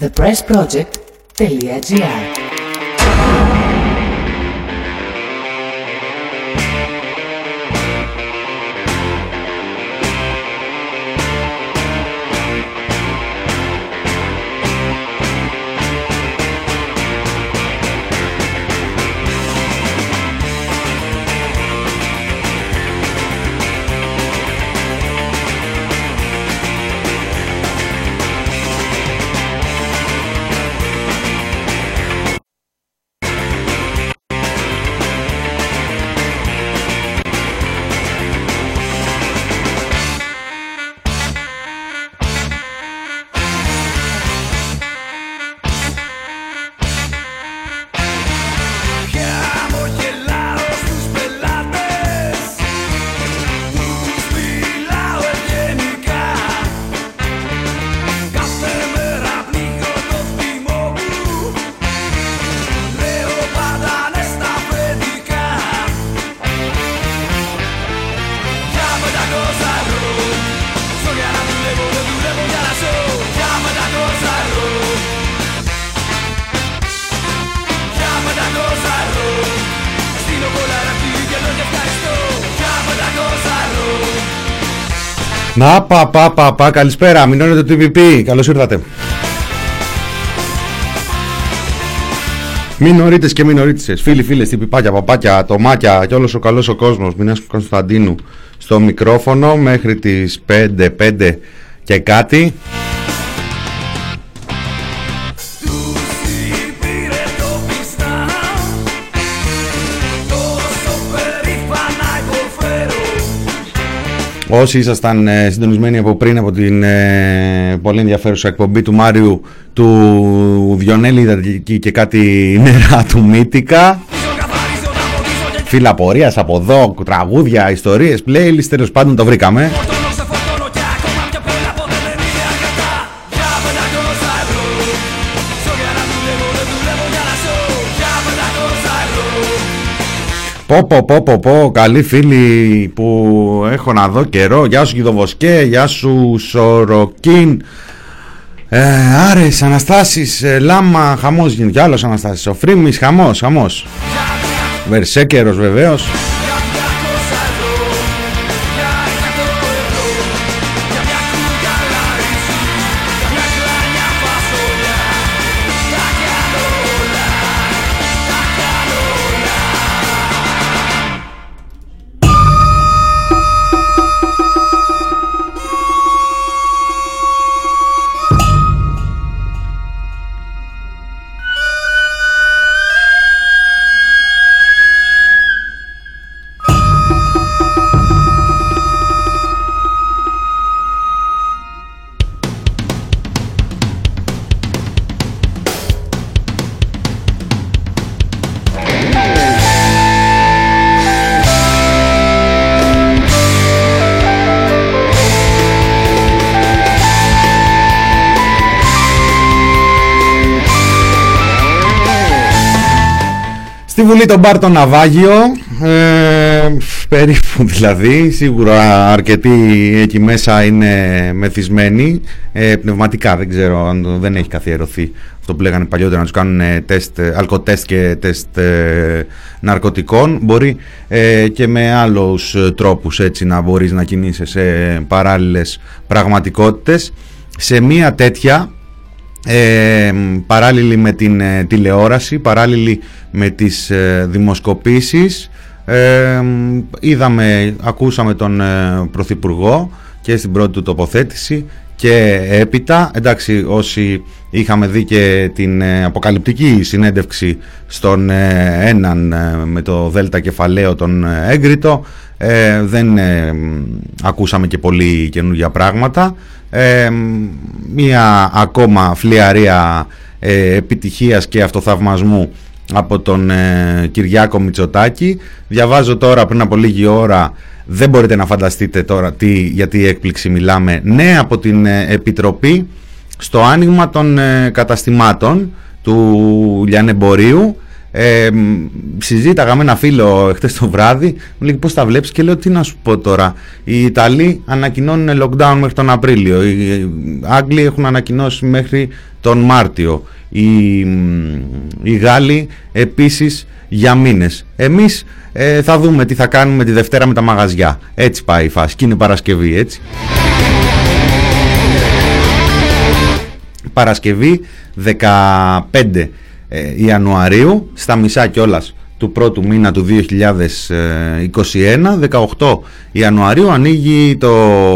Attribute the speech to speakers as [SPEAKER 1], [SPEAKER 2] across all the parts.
[SPEAKER 1] thepressproject.gr
[SPEAKER 2] Να
[SPEAKER 3] πα πα πα πα καλησπέρα. Μηνώνετε το TVP Καλώς ήρθατε. Μινορίτες και μινορίτησες Φίλοι φίλες τυπιπάκια παπάκια Ατομάκια και όλος ο καλός ο κόσμος. Μινάς Κωνσταντίνου στο μικρόφωνο Μέχρι τις 5 5 και κάτι Όσοι ήσασταν ε, συντονισμένοι από πριν από την ε, πολύ ενδιαφέρουσα εκπομπή του Μάριου του Διονέλη Ιδατική και κάτι νερά του Μύτικα.
[SPEAKER 2] Πίσω καθαρίζω να φωτίζω και
[SPEAKER 3] Φύλλα πορείας από εδώ, τραγούδια, ιστορίες, playlist, τέλος πάντων το βρήκαμε Πω πω πω πω πω, καλοί φίλοι που έχω να δω καιρό. Γεια σου Γιδοβοσκέ, γεια σου Σοροκίν ε, Άρες, Αναστάσεις, ε, Λάμα, χαμός γίνεται. Κι άλλος Αναστάσεις Ο Φρύμης, χαμός, χαμός. Βερσέκερος βεβαίως Στη Βουλή των Πάρτων Ναυάγιο, ε, περίπου δηλαδή, σίγουρα αρκετοί εκεί μέσα είναι μεθυσμένοι, ε, πνευματικά δεν ξέρω αν δεν έχει καθιερωθεί αυτό που λέγανε παλιότερα να τους κάνουν ε, τεστ, ε, αλκοτεστ και τεστ ε, ναρκωτικών, μπορεί ε, και με άλλους ε, τρόπους έτσι να μπορείς να κινείσαι σε παράλληλες πραγματικότητες. Σε μία τέτοια ε, παράλληλη με την ε, τηλεόραση, παράλληλη με τις ε, δημοσκοπήσεις ε, είδαμε, ακούσαμε τον ε, Πρωθυπουργό και στην πρώτη του τοποθέτηση και έπειτα, εντάξει όσοι είχαμε δει και την ε, αποκαλυπτική συνέντευξη στον ε, έναν ε, με το δέλτα κεφαλαίο τον ε, έγκριτο ε, δεν ε, μ, ακούσαμε και πολύ καινούργια πράγματα ε, μία ακόμα φλιαρία ε, επιτυχίας και αυτοθαυμασμού από τον ε, Κυριάκο Μητσοτάκη. Διαβάζω τώρα πριν από λίγη ώρα δεν μπορείτε να φανταστείτε τώρα τι, για τι έκπληξη μιλάμε. Ναι από την ε, Επιτροπή στο άνοιγμα των ε, καταστημάτων του λιανεμπορίου Ε, συζήταγα με ένα φίλο χτες το βράδυ, μου λέει πώς τα βλέπεις; και λέω τι να σου πω τώρα. Οι Ιταλοί ανακοινώνουν lockdown μέχρι τον Απρίλιο, οι Άγγλοι έχουν ανακοινώσει μέχρι τον Μάρτιο, οι, οι Γάλλοι επίσης για μήνες. Εμείς ε, θα δούμε τι θα κάνουμε τη Δευτέρα με τα μαγαζιά. Έτσι πάει η φάση και είναι Παρασκευή έτσι. Παρασκευή 15 ε, Ιανουαρίου στα μισά κιόλας του πρώτου μήνα του 2021 18 Ιανουαρίου ανοίγει το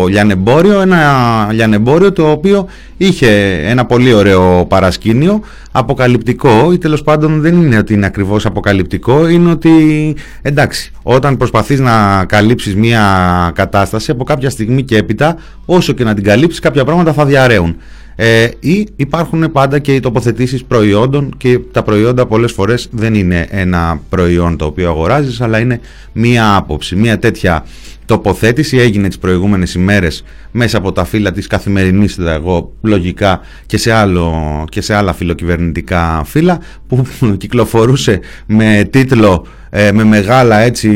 [SPEAKER 3] λιανεμπόριο ένα λιανεμπόριο το οποίο είχε ένα πολύ ωραίο παρασκήνιο αποκαλυπτικό ή τέλος πάντων δεν είναι ότι είναι ακριβώς αποκαλυπτικό είναι ότι εντάξει όταν προσπαθείς να καλύψεις μια κατάσταση από κάποια στιγμή και έπειτα όσο και να την καλύψεις κάποια πράγματα θα διαραίουν ε, ή υπάρχουν πάντα και οι τοποθετήσεις προϊόντων και τα προϊόντα πολλές φορές δεν είναι ένα προϊόν το οποίο αγοράζεις αλλά είναι μία άποψη, μία τέτοια τοποθέτηση έγινε τις προηγούμενες ημέρες μέσα από τα φύλλα της καθημερινής εγώ λογικά και σε, άλλο, και σε άλλα φιλοκυβερνητικά φύλλα που κυκλοφορούσε με τίτλο ε, με μεγάλα έτσι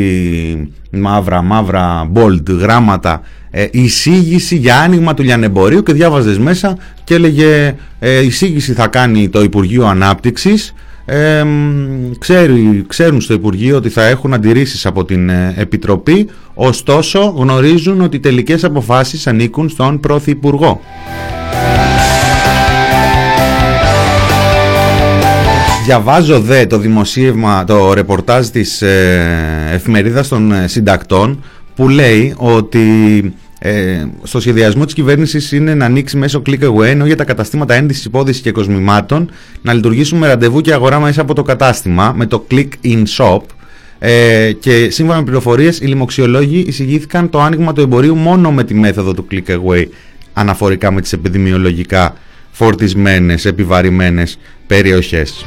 [SPEAKER 3] μαύρα μαύρα bold γράμματα ε, εισήγηση για άνοιγμα του λιανεμπορίου και διάβαζες μέσα και έλεγε ε, εισήγηση θα κάνει το Υπουργείο Ανάπτυξης ε, ξέρει, ξέρουν στο Υπουργείο ότι θα έχουν αντιρρήσεις από την ε, Επιτροπή ωστόσο γνωρίζουν ότι οι τελικές αποφάσεις ανήκουν στον Πρωθυπουργό. Διαβάζω δε το δημοσίευμα, το ρεπορτάζ της ε, εφημερίδας των συντακτών που λέει ότι ε, στο σχεδιασμό της κυβέρνησης είναι να ανοίξει μέσω click away ενώ για τα καταστήματα ένδυσης, υπόδειση και κοσμημάτων να λειτουργήσουν με ραντεβού και αγορά μέσα από το κατάστημα με το click in shop. Ε, και σύμφωνα με πληροφορίες, οι λοιμοξιολόγοι εισηγήθηκαν το άνοιγμα του εμπορίου μόνο με τη μέθοδο του click away αναφορικά με τις επιδημιολογικά φορτισμένες, επιβαρημένες περιοχές.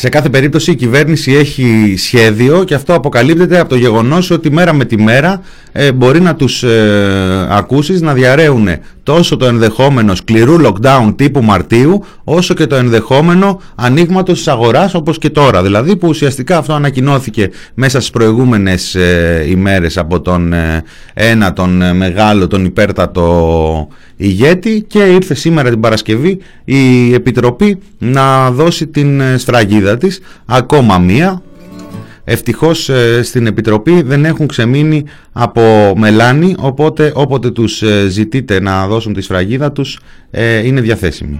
[SPEAKER 3] Σε κάθε περίπτωση η κυβέρνηση έχει σχέδιο και αυτό αποκαλύπτεται από το γεγονός ότι μέρα με τη μέρα ε, μπορεί να τους ε, ακούσεις να διαραίουν τόσο το ενδεχόμενο σκληρού lockdown τύπου Μαρτίου όσο και το ενδεχόμενο ανοίγματος της αγοράς όπως και τώρα. Δηλαδή που ουσιαστικά αυτό ανακοινώθηκε μέσα στις προηγούμενες ε, ημέρες από τον ε, ένα τον μεγάλο, τον υπέρτατο ηγέτη και ήρθε σήμερα την Παρασκευή η Επιτροπή να δώσει την σφραγίδα της ακόμα μία Ευτυχώς ε, στην Επιτροπή δεν έχουν ξεμείνει από μελάνι, οπότε όποτε τους ε, ζητείτε να δώσουν τη σφραγίδα τους ε, είναι διαθέσιμοι.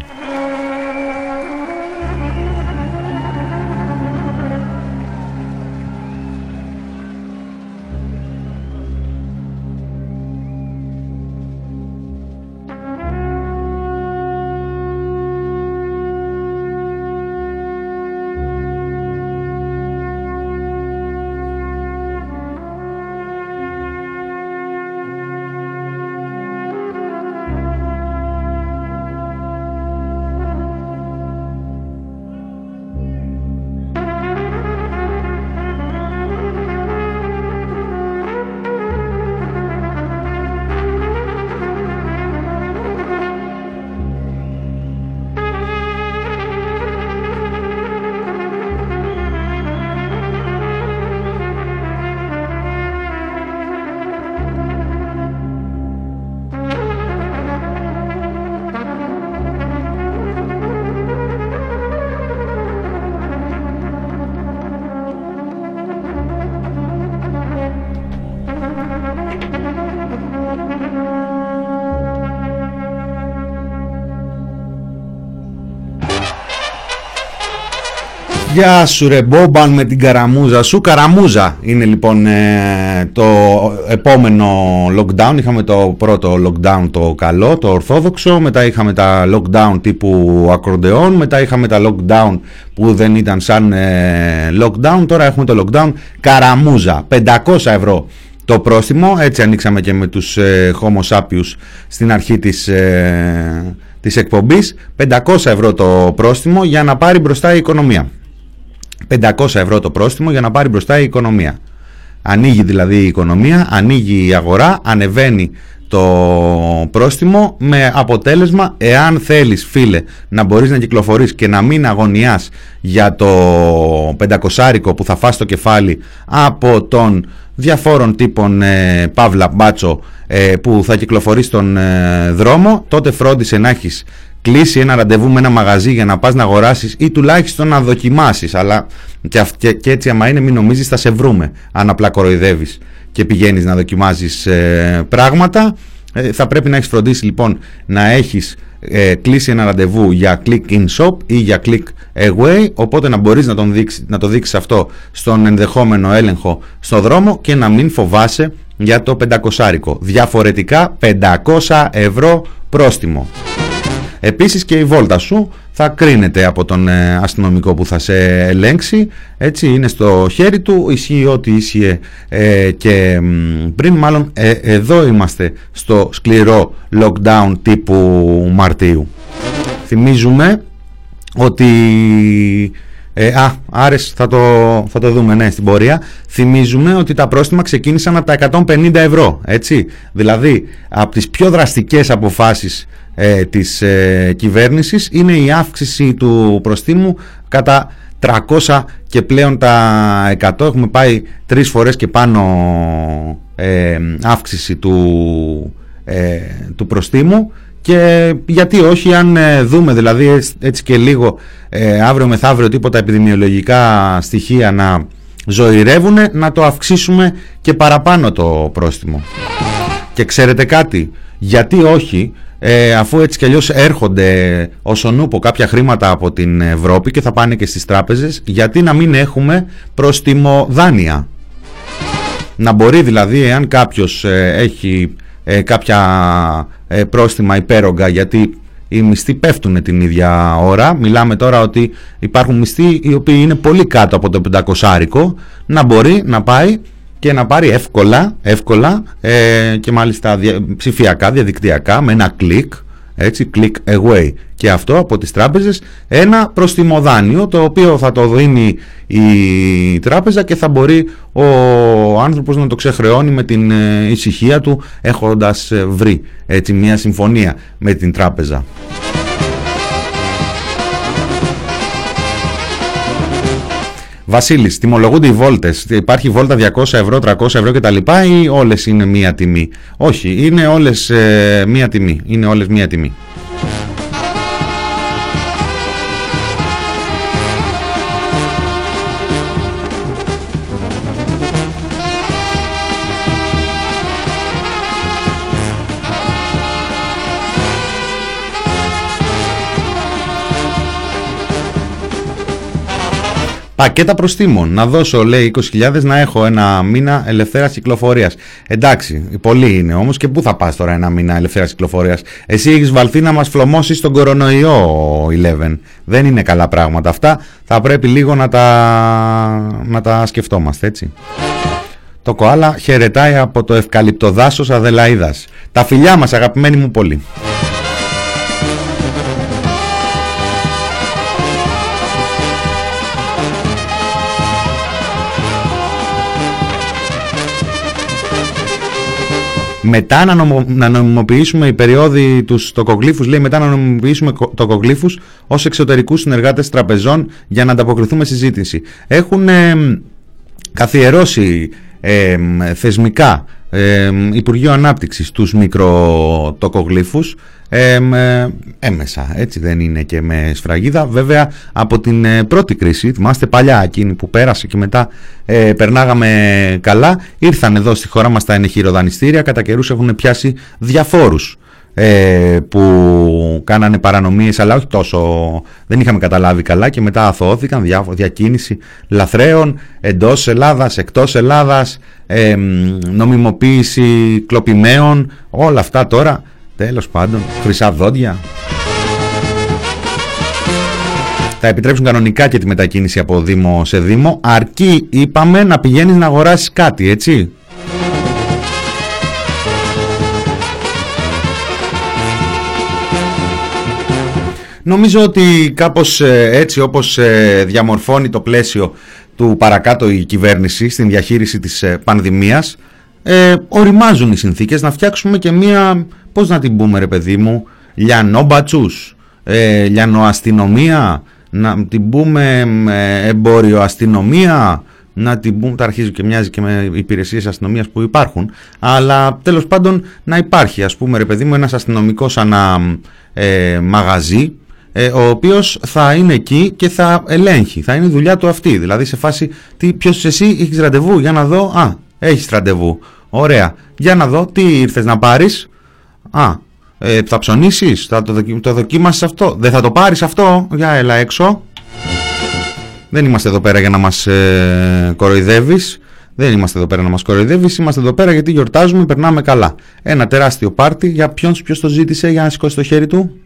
[SPEAKER 3] Γεια σου ρε Μπόμπαν με την καραμούζα σου. Καραμούζα είναι λοιπόν ε, το επόμενο lockdown. Είχαμε το πρώτο lockdown το καλό, το ορθόδοξο. Μετά είχαμε τα lockdown τύπου ακροντεών. Μετά είχαμε τα lockdown που δεν ήταν σαν ε, lockdown. Τώρα έχουμε το lockdown. Καραμούζα. 500 ευρώ το πρόστιμο. Έτσι ανοίξαμε και με τους ε, Homo sapiens στην αρχή της... Ε, της εκπομπής. 500 ευρώ το πρόστιμο για να πάρει μπροστά η οικονομία 500 ευρώ το πρόστιμο για να πάρει μπροστά η οικονομία. Ανοίγει δηλαδή η οικονομία, ανοίγει η αγορά, ανεβαίνει το πρόστιμο με αποτέλεσμα εάν θέλεις φίλε να μπορείς να κυκλοφορείς και να μην αγωνιάς για το πεντακοσάρικο που θα φας το κεφάλι από τον διαφόρων τύπων ε, παύλα μπάτσο ε, που θα κυκλοφορεί στον ε, δρόμο τότε φρόντισε να έχεις κλείσει ένα ραντεβού με ένα μαγαζί για να πας να αγοράσεις ή τουλάχιστον να δοκιμάσεις. Αλλά και, και, και έτσι άμα είναι μην νομίζεις θα σε βρούμε. Αν απλά κοροϊδεύεις και πηγαίνεις να δοκιμάζεις ε, πράγματα ε, θα πρέπει να έχεις φροντίσει λοιπόν να έχεις ε, κλείσει ένα ραντεβού για click in shop ή για click away. Οπότε να μπορείς να, τον δείξεις, να το δείξεις αυτό στον ενδεχόμενο έλεγχο στο δρόμο και να μην φοβάσαι για το 500 διαφορετικά 500 ευρώ πρόστιμο. Επίσης και η βόλτα σου θα κρίνεται από τον ε, αστυνομικό που θα σε ελέγξει. Έτσι είναι στο χέρι του. Ισχύει ό,τι ίσχυε ε, και πριν μάλλον ε, εδώ είμαστε στο σκληρό lockdown τύπου Μαρτίου. Θυμίζουμε ότι ε, α, Άρες θα το, θα το δούμε ναι, στην πορεία. Θυμίζουμε ότι τα πρόστιμα ξεκίνησαν από τα 150 ευρώ. Έτσι. Δηλαδή, από τις πιο δραστικές αποφάσεις ε, της ε, κυβέρνησης είναι η αύξηση του προστίμου κατά 300 και πλέον τα 100 έχουμε πάει τρεις φορές και πάνω ε, αύξηση του, ε, του προστίμου και γιατί όχι αν ε, δούμε δηλαδή έτσι και λίγο αύριο μεθαύριο τίποτα επιδημιολογικά στοιχεία να ζωηρεύουν να το αυξήσουμε και παραπάνω το πρόστιμο και ξέρετε κάτι γιατί όχι ε, αφού έτσι κι αλλιώς έρχονται ως νούπο κάποια χρήματα από την Ευρώπη και θα πάνε και στις τράπεζες, γιατί να μην έχουμε πρόστιμο δάνεια. Να μπορεί δηλαδή, εάν κάποιος ε, έχει ε, κάποια ε, πρόστιμα υπέρογκα, γιατί οι μισθοί πέφτουν την ίδια ώρα, μιλάμε τώρα ότι υπάρχουν μισθοί οι οποίοι είναι πολύ κάτω από το 500 να μπορεί να πάει και να πάρει εύκολα, εύκολα ε, και μάλιστα ψηφιακά, διαδικτυακά με ένα κλικ έτσι, click away και αυτό από τις τράπεζες ένα προστιμοδάνιο το οποίο θα το δίνει η τράπεζα και θα μπορεί ο άνθρωπος να το ξεχρεώνει με την ε, ησυχία του έχοντας ε, βρει έτσι, μια συμφωνία με την τράπεζα. Βασίλης, τιμολογούνται οι βόλτες. Υπάρχει βόλτα 200 ευρώ, 300 ευρώ κτλ. ή όλες είναι μία τιμή; Όχι, είναι όλες ε, μία τιμή. Είναι όλες μία τιμή. Πακέτα προστήμων. Να δώσω, λέει, 20.000 να έχω ένα μήνα ελευθέρα κυκλοφορίας. Εντάξει, πολύ είναι όμως και πού θα πας τώρα ένα μήνα ελευθέρα κυκλοφορίας; Εσύ έχεις βαλθεί να μας φλωμώσεις τον κορονοϊό, 11. Δεν είναι καλά πράγματα αυτά. Θα πρέπει λίγο να τα, να τα σκεφτόμαστε, έτσι. Το κοάλα χαιρετάει από το ευκαλυπτοδάσος Αδελαίδας. Τα φιλιά μας αγαπημένοι μου πολύ. Μετά να, νομο, να νομιμοποιήσουμε οι περιόδοι τους τοκογλύφους, λέει μετά να νομιμοποιήσουμε τοκογλύφους ως εξωτερικούς συνεργάτες τραπεζών για να ανταποκριθούμε στη ζήτηση. Έχουν ε, καθιερώσει ε, θεσμικά ε, Υπουργείο Ανάπτυξης τους μικροτοκογλύφους ε, έμεσα, έτσι δεν είναι και με σφραγίδα. Βέβαια από την ε, πρώτη κρίση, θυμάστε παλιά εκείνη που πέρασε και μετά ε, περνάγαμε καλά, ήρθαν εδώ στη χώρα μας τα ενεχειροδανιστήρια, κατά καιρούς έχουν πιάσει διαφόρους ε, που κάνανε παρανομίες αλλά όχι τόσο δεν είχαμε καταλάβει καλά και μετά αθωώθηκαν δια, διακίνηση λαθρέων εντός Ελλάδας, εκτός Ελλάδας ε, νομιμοποίηση κλοπημαίων όλα αυτά τώρα Τέλος πάντων, χρυσά δόντια. Θα επιτρέψουν κανονικά και τη μετακίνηση από Δήμο σε Δήμο, αρκεί είπαμε να πηγαίνεις να αγοράσεις κάτι, έτσι. Νομίζω ότι κάπως ε, έτσι όπως ε, διαμορφώνει το πλαίσιο του παρακάτω η κυβέρνηση στην διαχείριση της ε, πανδημίας ε, οριμάζουν οι συνθήκες. Να φτιάξουμε και μία, πώς να την πούμε ρε παιδί μου, λιανόμπατσους, ε, λιανοαστυνομία, να την πούμε εμπόριο αστυνομία, να την πούμε, τα αρχίζει και μοιάζει και με υπηρεσίες αστυνομίας που υπάρχουν, αλλά τέλος πάντων να υπάρχει ας πούμε ρε παιδί μου ένας αστυνομικός ανά ε, μαγαζί, ε, ο οποίος θα είναι εκεί και θα ελέγχει, θα είναι η δουλειά του αυτή, δηλαδή σε φάση τι, ποιος εσύ έχεις ραντεβού για να δω, α, έχεις ραντεβού, ωραία, για να δω τι ήρθες να πάρεις, α, ε, θα ψωνίσεις, θα το, δοκι... το δοκίμασες αυτό, δεν θα το πάρεις αυτό, για έλα έξω. Δεν είμαστε εδώ πέρα για να μας ε, κοροϊδεύεις. Δεν είμαστε εδώ πέρα να μας κοροϊδεύεις. Είμαστε εδώ πέρα γιατί γιορτάζουμε, περνάμε καλά. Ένα τεράστιο πάρτι. Για ποιον ποιος το ζήτησε για να σηκώσει το χέρι του.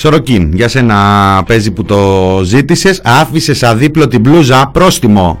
[SPEAKER 3] Σοροκίν, για σένα παίζει που το ζήτησες, άφησες αδίπλο την μπλούζα, πρόστιμο.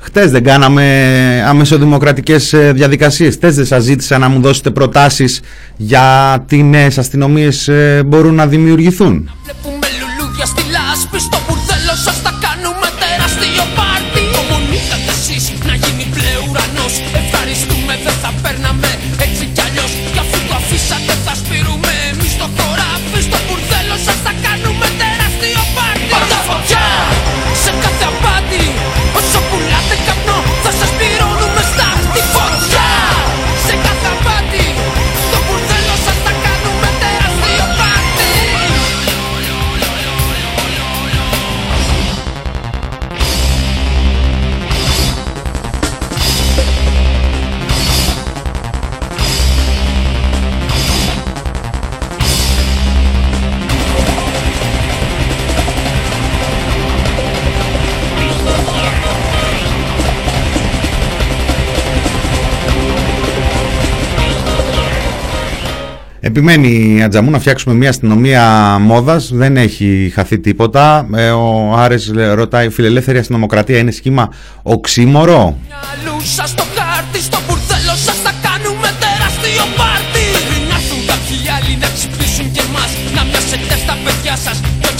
[SPEAKER 3] Χτες δεν κάναμε αμεσοδημοκρατικές ε, διαδικασίες. Χτες δεν σας ζήτησα να μου δώσετε προτάσεις για τι νέες αστυνομίες ε, μπορούν να δημιουργηθούν. Επιμένει η Ατζαμού να φτιάξουμε μια αστυνομία μόδας. Δεν έχει χαθεί τίποτα. Ε, ο Άρε ρωτάει: Φιλελεύθερη αστυνομοκρατία είναι σχήμα οξύμορο; Το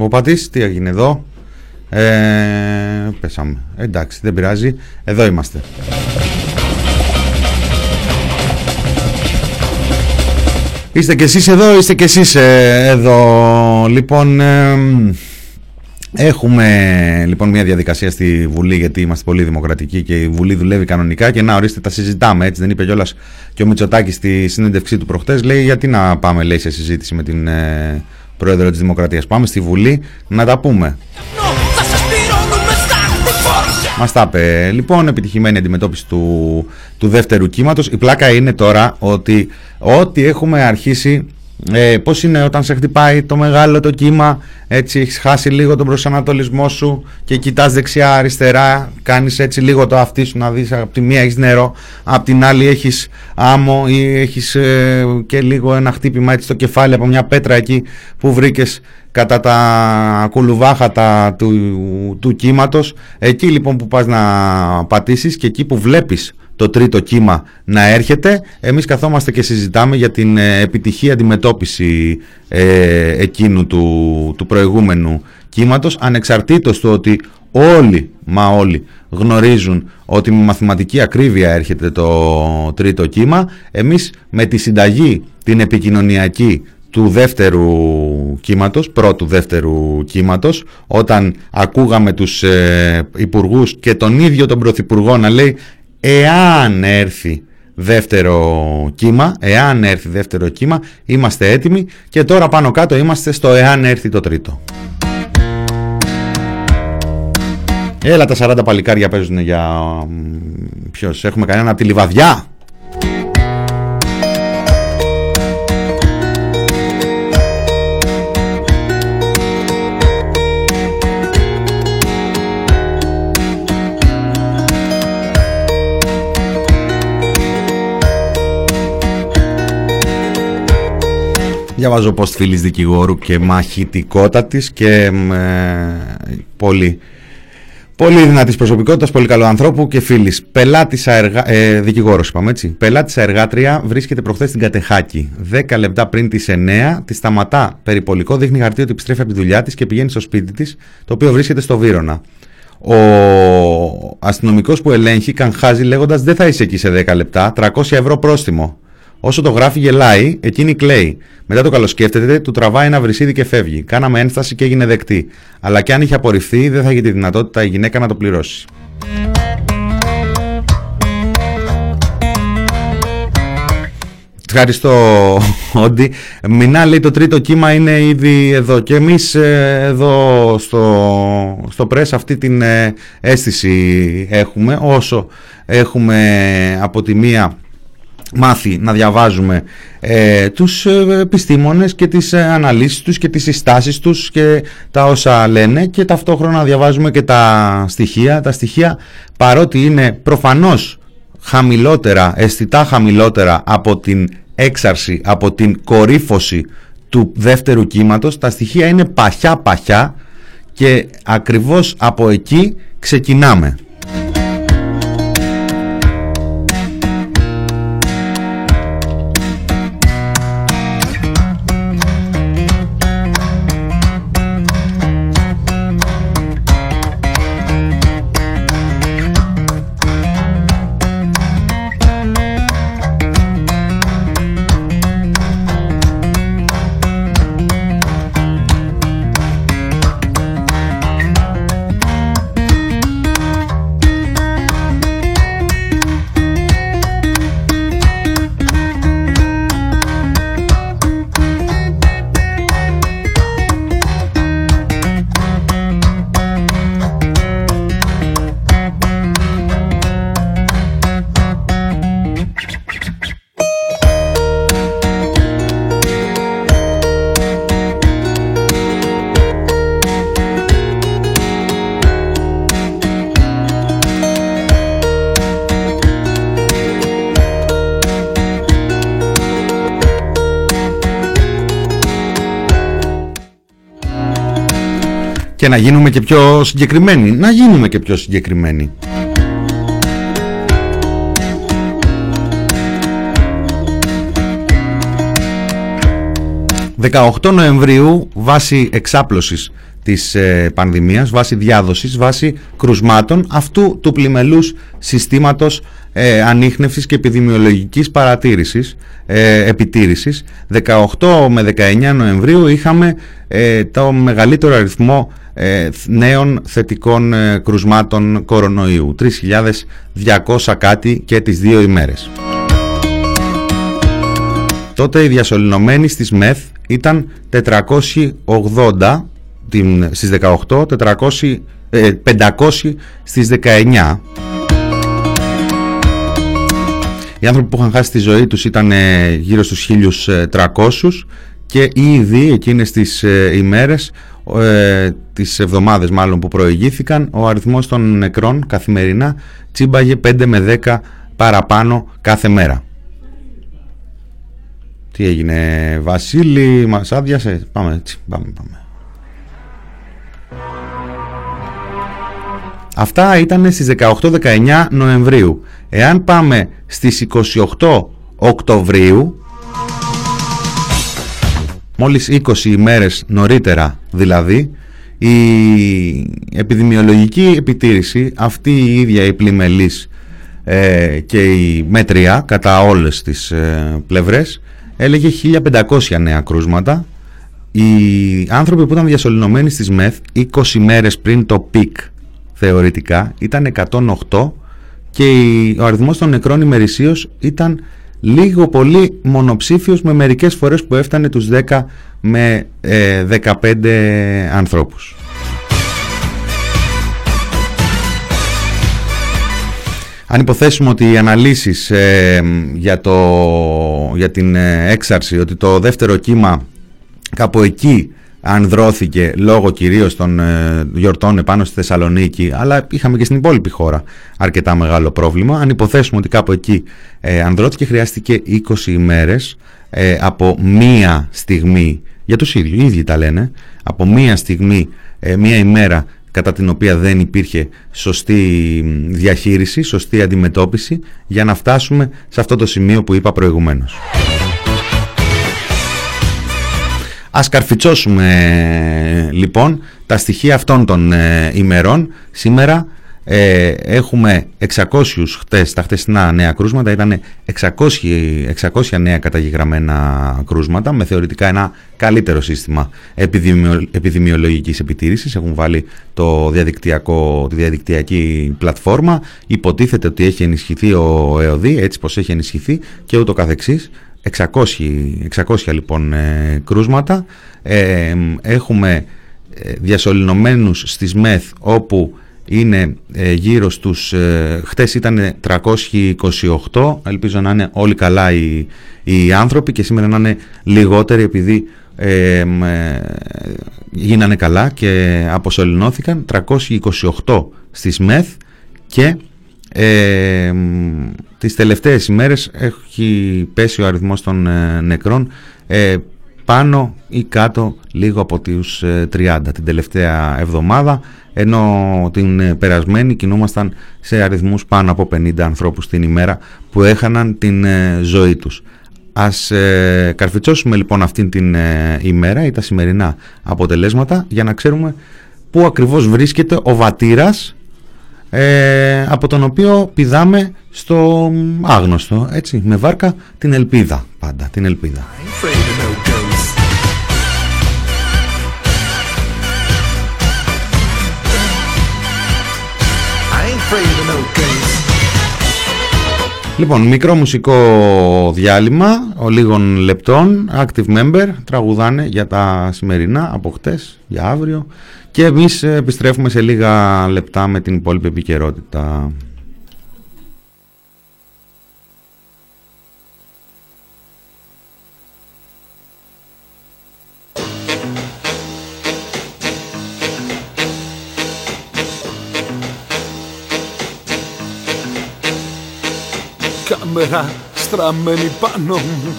[SPEAKER 3] Μου πατήσεις τι έγινε εδώ; Ε, πέσαμε. Εντάξει, δεν πειράζει. Εδώ είμαστε. Είστε κι εσείς εδώ, είστε κι εσείς ε, εδώ. Λοιπόν, ε, έχουμε λοιπόν μια διαδικασία στη Βουλή γιατί είμαστε πολύ δημοκρατικοί και η Βουλή δουλεύει κανονικά και να ορίστε τα συζητάμε έτσι δεν είπε κιόλας και ο Μητσοτάκης στη συνέντευξή του προχτές λέει γιατί να πάμε λέει σε συζήτηση με την ε, Πρόεδρο της Δημοκρατίας. Πάμε στη Βουλή να τα πούμε. Μας τα είπε. Λοιπόν, επιτυχημένη αντιμετώπιση του, του δεύτερου κύματος. Η πλάκα είναι τώρα ότι ό,τι έχουμε αρχίσει Ε, πώς είναι όταν σε χτυπάει το μεγάλο το κύμα, έτσι έχεις χάσει λίγο τον προσανατολισμό σου και κοιτάς δεξιά αριστερά, κάνεις έτσι λίγο το αυτί σου να δεις από τη μία έχεις νερό, από την άλλη έχεις άμμο ή έχεις ε, και λίγο ένα χτύπημα έτσι στο κεφάλι από μια πέτρα εκεί που βρήκες κατά τα κουλουβάχατα του, του κύματος. Εκεί λοιπόν που πας να πατήσεις και εκεί που βλέπεις το τρίτο κύμα να έρχεται. Εμείς καθόμαστε και συζητάμε για την ε, επιτυχή αντιμετώπιση ε, εκείνου του, του προηγούμενου κύματος ανεξαρτήτως του ότι όλοι, μα όλοι γνωρίζουν ότι με μαθηματική ακρίβεια έρχεται το τρίτο κύμα. Εμείς με τη συνταγή την επικοινωνιακή του δεύτερου κύματος, πρώτου δεύτερου κύματος, όταν ακούγαμε τους ε, υπουργούς και τον ίδιο τον πρωθυπουργό να λέει εάν έρθει δεύτερο κύμα, εάν έρθει δεύτερο κύμα, είμαστε έτοιμοι και τώρα πάνω κάτω είμαστε στο εάν έρθει το τρίτο. Έλα τα 40 παλικάρια παίζουν για... Ποιος, έχουμε κανένα από τη Λιβαδιά; Διαβάζω post φίλης δικηγόρου και μαχητικότατης και ε, πολύ, πολύ δυνατής προσωπικότητας, πολύ καλό ανθρώπου και φίλης. Πελάτησα εργα... ε, δικηγόρος είπαμε έτσι. Πελάτησα εργάτρια βρίσκεται προχθές στην Κατεχάκη. 10 λεπτά πριν τις 9 τη σταματά περιπολικό, δείχνει χαρτί ότι επιστρέφει από τη δουλειά της και πηγαίνει στο σπίτι της, το οποίο βρίσκεται στο Βύρονα. Ο αστυνομικός που ελέγχει καν λέγοντας δεν θα είσαι εκεί σε 10 λεπτά, 300 ευρώ πρόστιμο. Όσο το γράφει γελάει, εκείνη κλαίει. Μετά το καλοσκέφτεται, του τραβάει ένα βρυσίδι και φεύγει. Κάναμε ένσταση και έγινε δεκτή. Αλλά και αν είχε απορριφθεί, δεν θα έχει τη δυνατότητα η γυναίκα να το πληρώσει. Ευχαριστώ, Όντι. Μινά λέει το τρίτο κύμα είναι ήδη εδώ και εμείς ε, εδώ στο, στο πρέσ αυτή την ε, αίσθηση έχουμε όσο έχουμε από τη μία μάθει να διαβάζουμε ε, τους ε, επιστήμονες και τις ε, αναλύσεις τους και τις συστάσεις τους και τα όσα λένε και ταυτόχρονα να διαβάζουμε και τα στοιχεία. Τα στοιχεία παρότι είναι προφανώς χαμηλότερα, αισθητά χαμηλότερα από την έξαρση, από την κορύφωση του δεύτερου κύματος, τα στοιχεία είναι παχιά παχιά και ακριβώς από εκεί ξεκινάμε. Και να γίνουμε και πιο συγκεκριμένοι. Να γίνουμε και πιο συγκεκριμένοι. «18 Νοεμβρίου, βάσει εξάπλωσης της ε, πανδημίας, βάσει διάδοσης, βάσει κρουσμάτων αυτού του πλημελούς συστήματος ε, ανείχνευσης και επιδημιολογικής παρατήρησης, ε, επιτήρησης. 18 με 19 Νοεμβρίου είχαμε ε, το μεγαλύτερο αριθμό ε, νέων θετικών ε, κρουσμάτων κορονοϊού. 3.200 κάτι και τις δύο ημέρες. Τότε οι διασωληνωμένοι στις ΜΕΘ ήταν 480 την, στις 18, 400, 500 στις 19. Οι άνθρωποι που είχαν χάσει τη ζωή τους ήταν γύρω στους 1.300 και ήδη εκείνες τις ε, ημέρες ε, τις εβδομάδες μάλλον που προηγήθηκαν ο αριθμός των νεκρών καθημερινά τσίμπαγε 5 με 10 παραπάνω κάθε μέρα. Τι έγινε Βασίλη, μας άδειασε, πάμε έτσι, πάμε, πάμε. Αυτά ήταν στις 18-19 Νοεμβρίου. Εάν πάμε στις 28 Οκτωβρίου, μόλις 20 ημέρες νωρίτερα δηλαδή, η επιδημιολογική επιτήρηση, αυτή η ίδια η πλημμελής ε, και η μέτρια κατά όλες τις ε, πλευρές, έλεγε 1500 νέα κρούσματα. Οι άνθρωποι που ήταν διασωληνωμένοι στις ΜΕΘ 20 μέρες πριν το peak θεωρητικά ήταν 108 και ο αριθμός των νεκρών ημερησίως ήταν λίγο πολύ μονοψήφιος με μερικές φορές που έφτανε τους 10 με 15 ε, ανθρώπους. Αν υποθέσουμε ότι οι αναλύσεις ε, για, το, για την ε, έξαρση, ότι το δεύτερο κύμα κάπου εκεί ανδρώθηκε λόγω κυρίως των ε, γιορτών επάνω στη Θεσσαλονίκη αλλά είχαμε και στην υπόλοιπη χώρα αρκετά μεγάλο πρόβλημα αν υποθέσουμε ότι κάπου εκεί ε, ανδρώθηκε χρειάστηκε 20 ημέρες ε, από μία στιγμή για τους ίδιους, οι ίδιοι τα λένε από μία στιγμή, ε, μία ημέρα κατά την οποία δεν υπήρχε σωστή διαχείριση, σωστή αντιμετώπιση για να φτάσουμε σε αυτό το σημείο που είπα προηγουμένως. Ας καρφιτσώσουμε λοιπόν τα στοιχεία αυτών των ε, ημερών. Σήμερα ε, έχουμε 600 χτες, τα χτεσινά νέα κρούσματα, ήταν 600, 600 νέα καταγεγραμμένα κρούσματα με θεωρητικά ένα καλύτερο σύστημα επιδημιο, επιδημιολογικής επιτήρησης. Έχουν βάλει το διαδικτυακό, τη διαδικτυακή πλατφόρμα. Υποτίθεται ότι έχει ενισχυθεί ο ΕΟΔΗ, έτσι πως έχει ενισχυθεί και ούτω καθεξής. 600, 600 λοιπόν ε, κρούσματα. Ε, έχουμε ε, διασωληνωμένους στις ΜΕΘ όπου είναι ε, γύρω στους χτες ήταν 328 ελπίζω να είναι όλοι καλά οι, οι άνθρωποι και σήμερα να είναι λιγότεροι επειδή γίνανε καλά και αποσωληνώθηκαν. 328 στις ΜΕΘ και ε, τις τελευταίες ημέρες έχει πέσει ο αριθμός των ε, νεκρών ε, πάνω ή κάτω λίγο από τους 30 ε, την τελευταία εβδομάδα ενώ την περασμένη κινούμασταν σε αριθμούς πάνω από 50 ανθρώπους την ημέρα που έχαναν την ζωή τους. Ας καρφιτσώσουμε λοιπόν αυτήν την ημέρα ή τα σημερινά αποτελέσματα για να ξέρουμε πού ακριβώς βρίσκεται ο βατήρας ε, από τον οποίο πηδάμε στο άγνωστο, έτσι, με βάρκα την ελπίδα πάντα, την ελπίδα. Λοιπόν, μικρό μουσικό διάλειμμα, ο λίγων λεπτών, active member, τραγουδάνε για τα σημερινά, από χτες, για αύριο και εμείς επιστρέφουμε σε λίγα λεπτά με την υπόλοιπη επικαιρότητα.
[SPEAKER 1] Κάμερα στραμμένη πάνω μου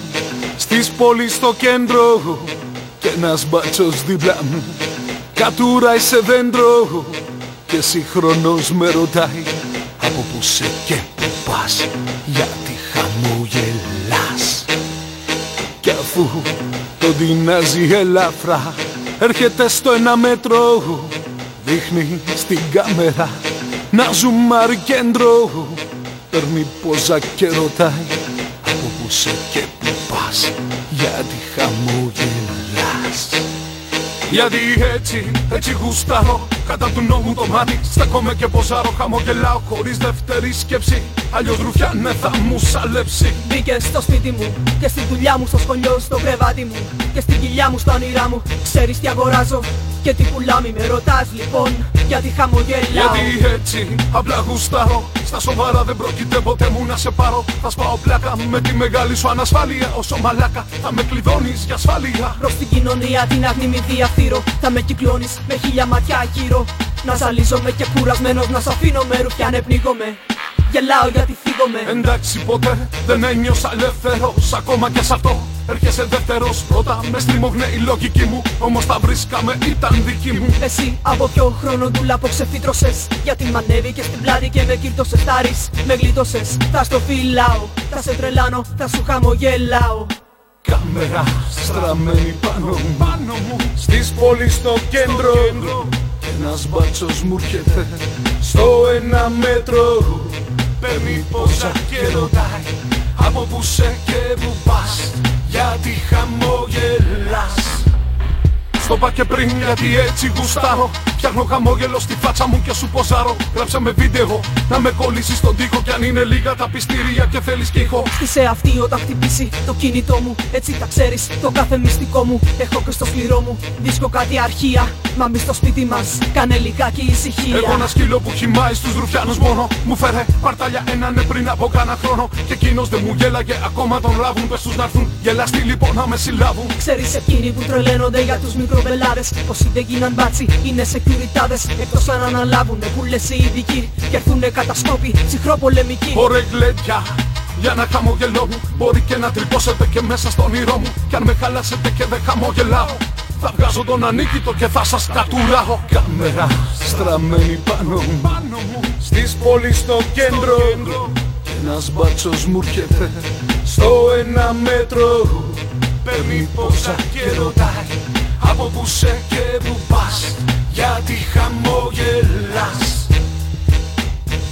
[SPEAKER 1] Στις πόλεις στο κέντρο Και ένας μπάτσος δίπλα μου Κατουράει σε δέντρο. Και συγχρονώς με ρωτάει Από που σε και που πας γιατί χαμογελάς; Κι αφού το δινάζει ελαφρά έρχεται στο ένα μέτρο Δείχνει στην κάμερα να ζουμάρει κέντρο. Παίρνει πόζα και ρωτάει Από που σε και που πας γιατί χαμογελάς; Γιατί έτσι, έτσι γουστάρω. Κατά του νόμου το μάτι Στέκομαι και ποζάρω. Χαμογελάω χωρίς δεύτερη σκέψη. Αλλιώς ρουφιάνε θα μου σαλέψει.
[SPEAKER 4] Μπήκε στο σπίτι μου Και στη δουλειά μου στο σχολείο στο κρεβάτι μου. Και στην κοιλιά μου στα όνειρά μου. Ξέρεις τι αγοράζω Και τι πουλάμι με ρωτάς λοιπόν Γιατί χαμογελάω.
[SPEAKER 1] Γιατί έτσι απλά γουστάρω. Στα σοβαρά δεν πρόκειται ποτέ μου να σε πάρω. Θα σπάω πλάκα με τη μεγάλη σου ανασφάλεια. Όσο μαλάκα θα με κλειδώνεις για ασφάλεια.
[SPEAKER 4] Προς την κοινωνία την αγνή μη διαφθείρω Θα με κυκλώνεις με χίλια ματιά γύρω. Να ζαλίζομαι και κουρασμένος να σ' αφήνω με ρουφιά ναι πνίγομαι Γελάω γιατί φύγομαι.
[SPEAKER 1] Εντάξει ποτέ δεν ένιωσα ελεύθερος. Ακόμα και σ' αυτό έρχεσαι δεύτερος Πρώτα μες στριμώχνε η λογική μου. Όμως τα βρίσκαμε ήταν δική μου.
[SPEAKER 4] Εσύ από ποιο χρόνο ντουλά που ξεφύτρωσες. Γιατί μ' ανέβηκες στην πλάτη και με κύρτωσες. Τάρις με γλίτωσες, θα στο φυλάω Θα σε τρελάνω, θα σου χαμογελάω.
[SPEAKER 1] Κάμερα στραμμένη πάνω μου, πάνω μου. Στις πόλεις στο κέντρο. Κι ένας μπάτσος μου έρχεται. Στο ένα μέτρο. Παίρνει πόσα και ρωτάει. Από που σε και που πας Γιατί χαμογελάς στο είπα και πριν γιατί έτσι γουστάρω. Φτιάχνω χαμόγελο στη φάτσα μου και σου ποζάρω. Γράψε με βίντεο να με κολλήσεις στον τοίχο. Κι αν είναι λίγα τα πιστήρια και θέλεις και ήχο.
[SPEAKER 4] Χτίσε αυτή όταν χτυπήσει το κινητό μου. Έτσι τα ξέρεις το κάθε μυστικό μου. Έχω και στο σκληρό μου δίσκο κάτι αρχεία. Μα μη στο σπίτι μας κάνε λιγάκι ησυχία.
[SPEAKER 1] Έχω ένα σκύλο που χυμάει στους ρουφιάνους μόνο. Μου φέρε παρτάλια έναν ναι πριν από κάνα χρόνο. Και εκείνος δεν μου γέλαγε ακόμα τον λάβουν Πες τους να έρθουν γελαστοί λοιπόν να με συλλάβουν.
[SPEAKER 4] Ξέρεις εκείνοι που τρελαίνονται για τους μικροβελάδες Όσοι δεν γίναν μπάτσι είναι σεκιουριτάδες Εκτός αν αναλάβουνε που λες οι ειδικοί Και έρθουνε κατασκόποι ψυχροπολεμικοί.
[SPEAKER 1] Ωραία γλέντια για να χαμογελώ μου Μπορεί και να τρυπώσετε και μέσα στο όνειρό μου. Κι αν με χαλάσετε και δεν χαμογελάω Θα βγάζω τον ανίκητο και θα σας κατουράω. Κάμερα στραμμένη πάνω μου, πάνω μου. Στις πόλεις στο κέντρο. Κι ένας μπάτσος μου έρχεται Στο ένα μέτρο. Παίρνει πόσα και ρωτάει Από που σε και που πας Γιατί χαμογελάς.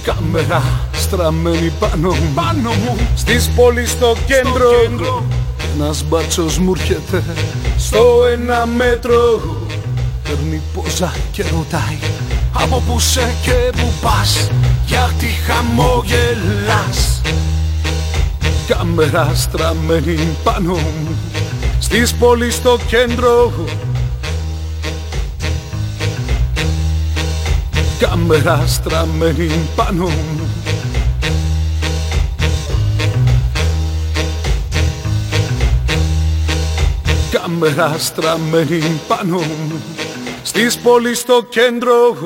[SPEAKER 1] Κάμερα στραμμένη πάνω μου, πάνω μου. Στις πόλεις στο κέντρο, κέντρο. Ένας μπάτσος μου έρχεται Στο ένα μέτρο. Παίρνει πόζα και ρωτάει Από που σε και που πας Γιατί χαμογελάς. Κάμερα στραμμένη πάνω μου Στις πόλεις στο κέντρο Κάμερα στραμμένη πάνω μου. Κάμερα στραμμένη πάνω μου. Στις πόλεις στο κέντρο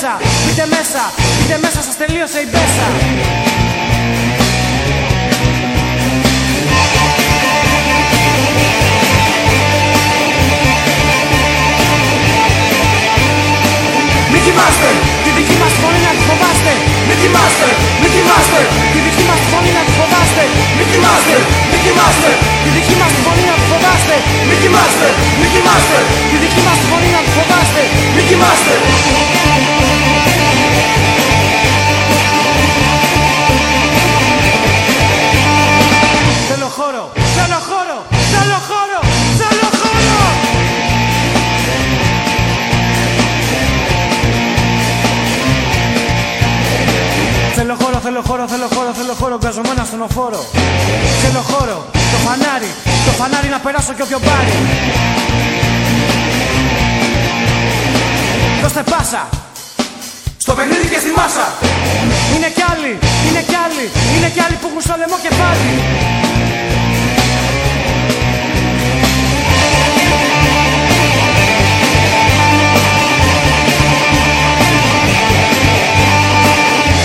[SPEAKER 2] μέσα, μπείτε μέσα, μπείτε μέσα, σας τελείωσε η μπέσα. Μη κοιμάστε, τη δική μας φωνή να τη φοβάστε. Μη κοιμάστε, μη κοιμάστε, τη δική μας φωνή να τη φοβάστε Μη κοιμάστε, μη κοιμάστε, τη δική μας φωνή να τη φοβάστε Μη κοιμάστε, μη κοιμάστε, τη δική μας φωνή να τη φοβάστε Μη κοιμάστε Θέλω χώρο, θέλω χώρο, θέλω χώρο, θέλω χώρο, γκαζωμένα στον οφόρο. Θέλω χώρο, το φανάρι, το φανάρι να περάσω και όποιο πάρει. Δώστε πάσα, στο παιχνίδι και στη μάσα. Είναι κι άλλοι, είναι κι άλλοι, είναι κι άλλοι που έχουν στο λαιμό κεφάλι.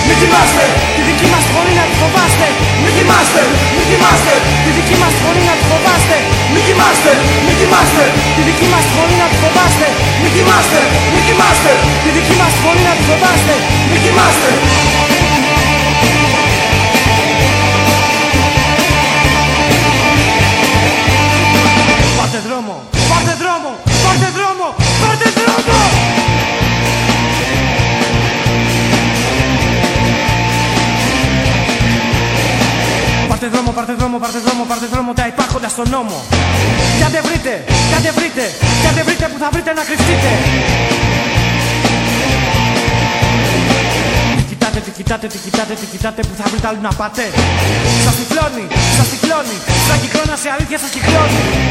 [SPEAKER 2] Μη κοιμάστε, τη δική μας φωνή να τη φοβάστε. Μη κοιμάστε, μη κοιμάστε, φοβάστε. Μη κοιμάστε, μη κοιμάστε. Τη δική μας φωνή να τη φοβάστε. Μη κοιμάστε, μη κοιμάστε. Τη δική μας φωνή να τη φοβάστε. Μη κοιμάστε Πάρτε δρόμο, πάρτε δρόμο, πάρτε δρόμο, πάρτε δρόμο τα υπάρχοντα στον νόμο. Για δεν βρείτε, για δεν βρείτε, για δεν βρείτε που θα βρείτε να κρυφτείτε. Τι κοιτάτε, τι κοιτάτε, τι κοιτάτε, τι κοιτάτε που θα βρείτε άλλο να πάτε. Σας τυφλώνει, σας τυφλώνει, σαν κυκλώνα σε αλήθεια σας κυκλώνει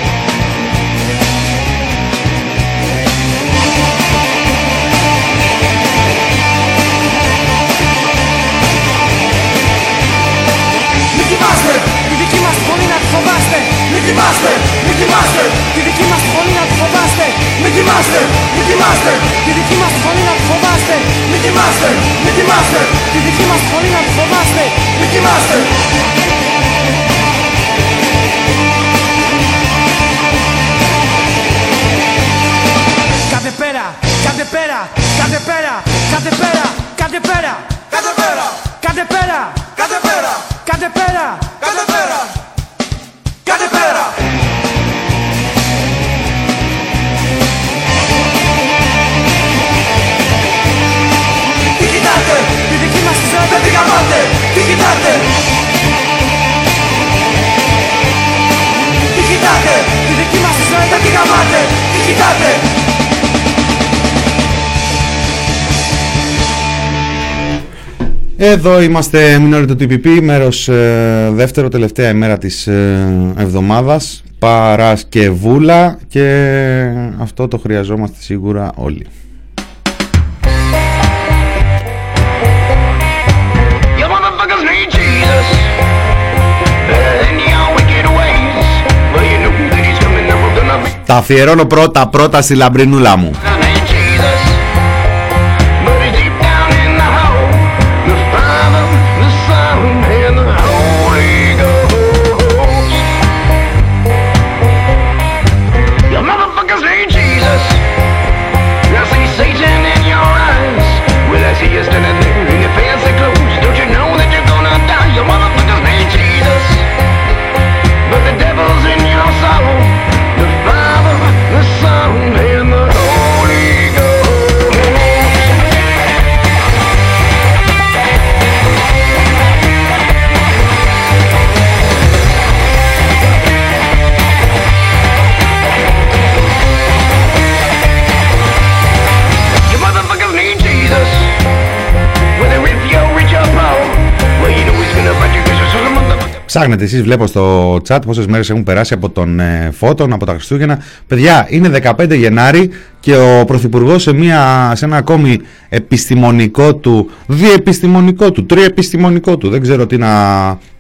[SPEAKER 2] κοιμάστε, τη δική μας φωνή να τη φοβάστε Μη κοιμάστε, μη κοιμάστε, τη δική μας φωνή να τη φοβάστε Μη κοιμάστε Κάντε πέρα, κάντε πέρα, κάντε πέρα, κάντε πέρα, κάντε πέρα Κάντε πέρα, κάντε πέρα, κάντε πέρα, κάντε πέρα, κάντε πέρα, δική μας τη ζωή δεν την καμάτε Τι κοιτάτε
[SPEAKER 3] Εδώ είμαστε μινόριτο του TPP, μέρος ε, δεύτερο τελευταία ημέρα της ε, εβδομάδας, Παρασκευούλα και αυτό το χρειαζόμαστε σίγουρα όλοι. Τα αφιερώνω πρώτα πρώτα στη λαμπρινούλα μου. Ψάχνετε εσείς βλέπω στο chat πόσες μέρες έχουν περάσει από τον ε, Φώτον, από τα Χριστούγεννα. Παιδιά, είναι 15 Γενάρη και ο Πρωθυπουργός σε, μια, σε ένα ακόμη επιστημονικό του, διεπιστημονικό του, τριεπιστημονικό του, δεν ξέρω τι να,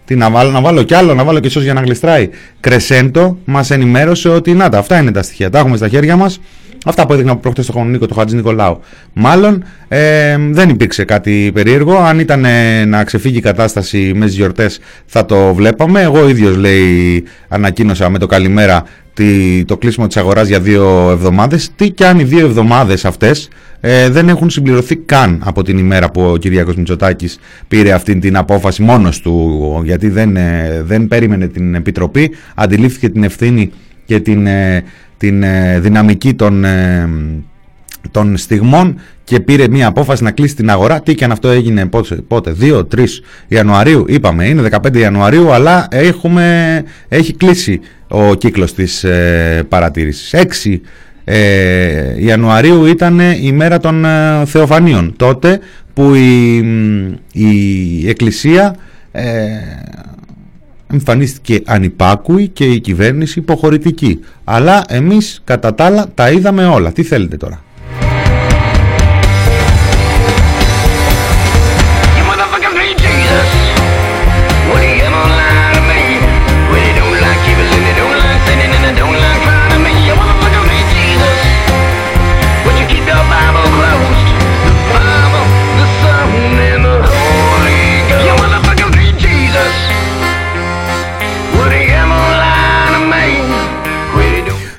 [SPEAKER 3] τι να βάλω, να βάλω κι άλλο, να βάλω και ίσως για να γλιστράει. Κρεσέντο μας ενημέρωσε ότι να τα, αυτά είναι τα στοιχεία, τα έχουμε στα χέρια μας. Αυτά που έδειχνα προχτές στο Νίκο, το Χατζη Νικολάου. Μάλλον ε, δεν υπήρξε κάτι περίεργο. Αν ήταν ε, να ξεφύγει η κατάσταση με τις γιορτές, θα το βλέπαμε. Εγώ ίδιος λέει, ανακοίνωσα με το καλημέρα τη, το κλείσιμο της αγοράς για δύο εβδομάδες. Τι και αν οι δύο εβδομάδες αυτές ε, δεν έχουν συμπληρωθεί καν από την ημέρα που ο Κυριάκος Μητσοτάκης πήρε αυτή την απόφαση μόνος του γιατί δεν, ε, δεν περίμενε την Επιτροπή, αντιλήφθηκε την ευθύνη και την, ε, την ε, δυναμική των, ε, των στιγμών και πήρε μια απόφαση να κλείσει την αγορά. Τι και αν αυτό έγινε πότε, πότε 2-3 Ιανουαρίου, είπαμε, είναι 15 Ιανουαρίου, αλλά έχουμε, έχει κλείσει ο κύκλος της ε, παρατήρησης. 6 ε, Ιανουαρίου ήταν η μέρα των ε, Θεοφανίων, τότε που η, η Εκκλησία ε, εμφανίστηκε ανυπάκουη και η κυβέρνηση υποχωρητική. Αλλά εμείς κατά τα άλλα τα είδαμε όλα. Τι θέλετε τώρα;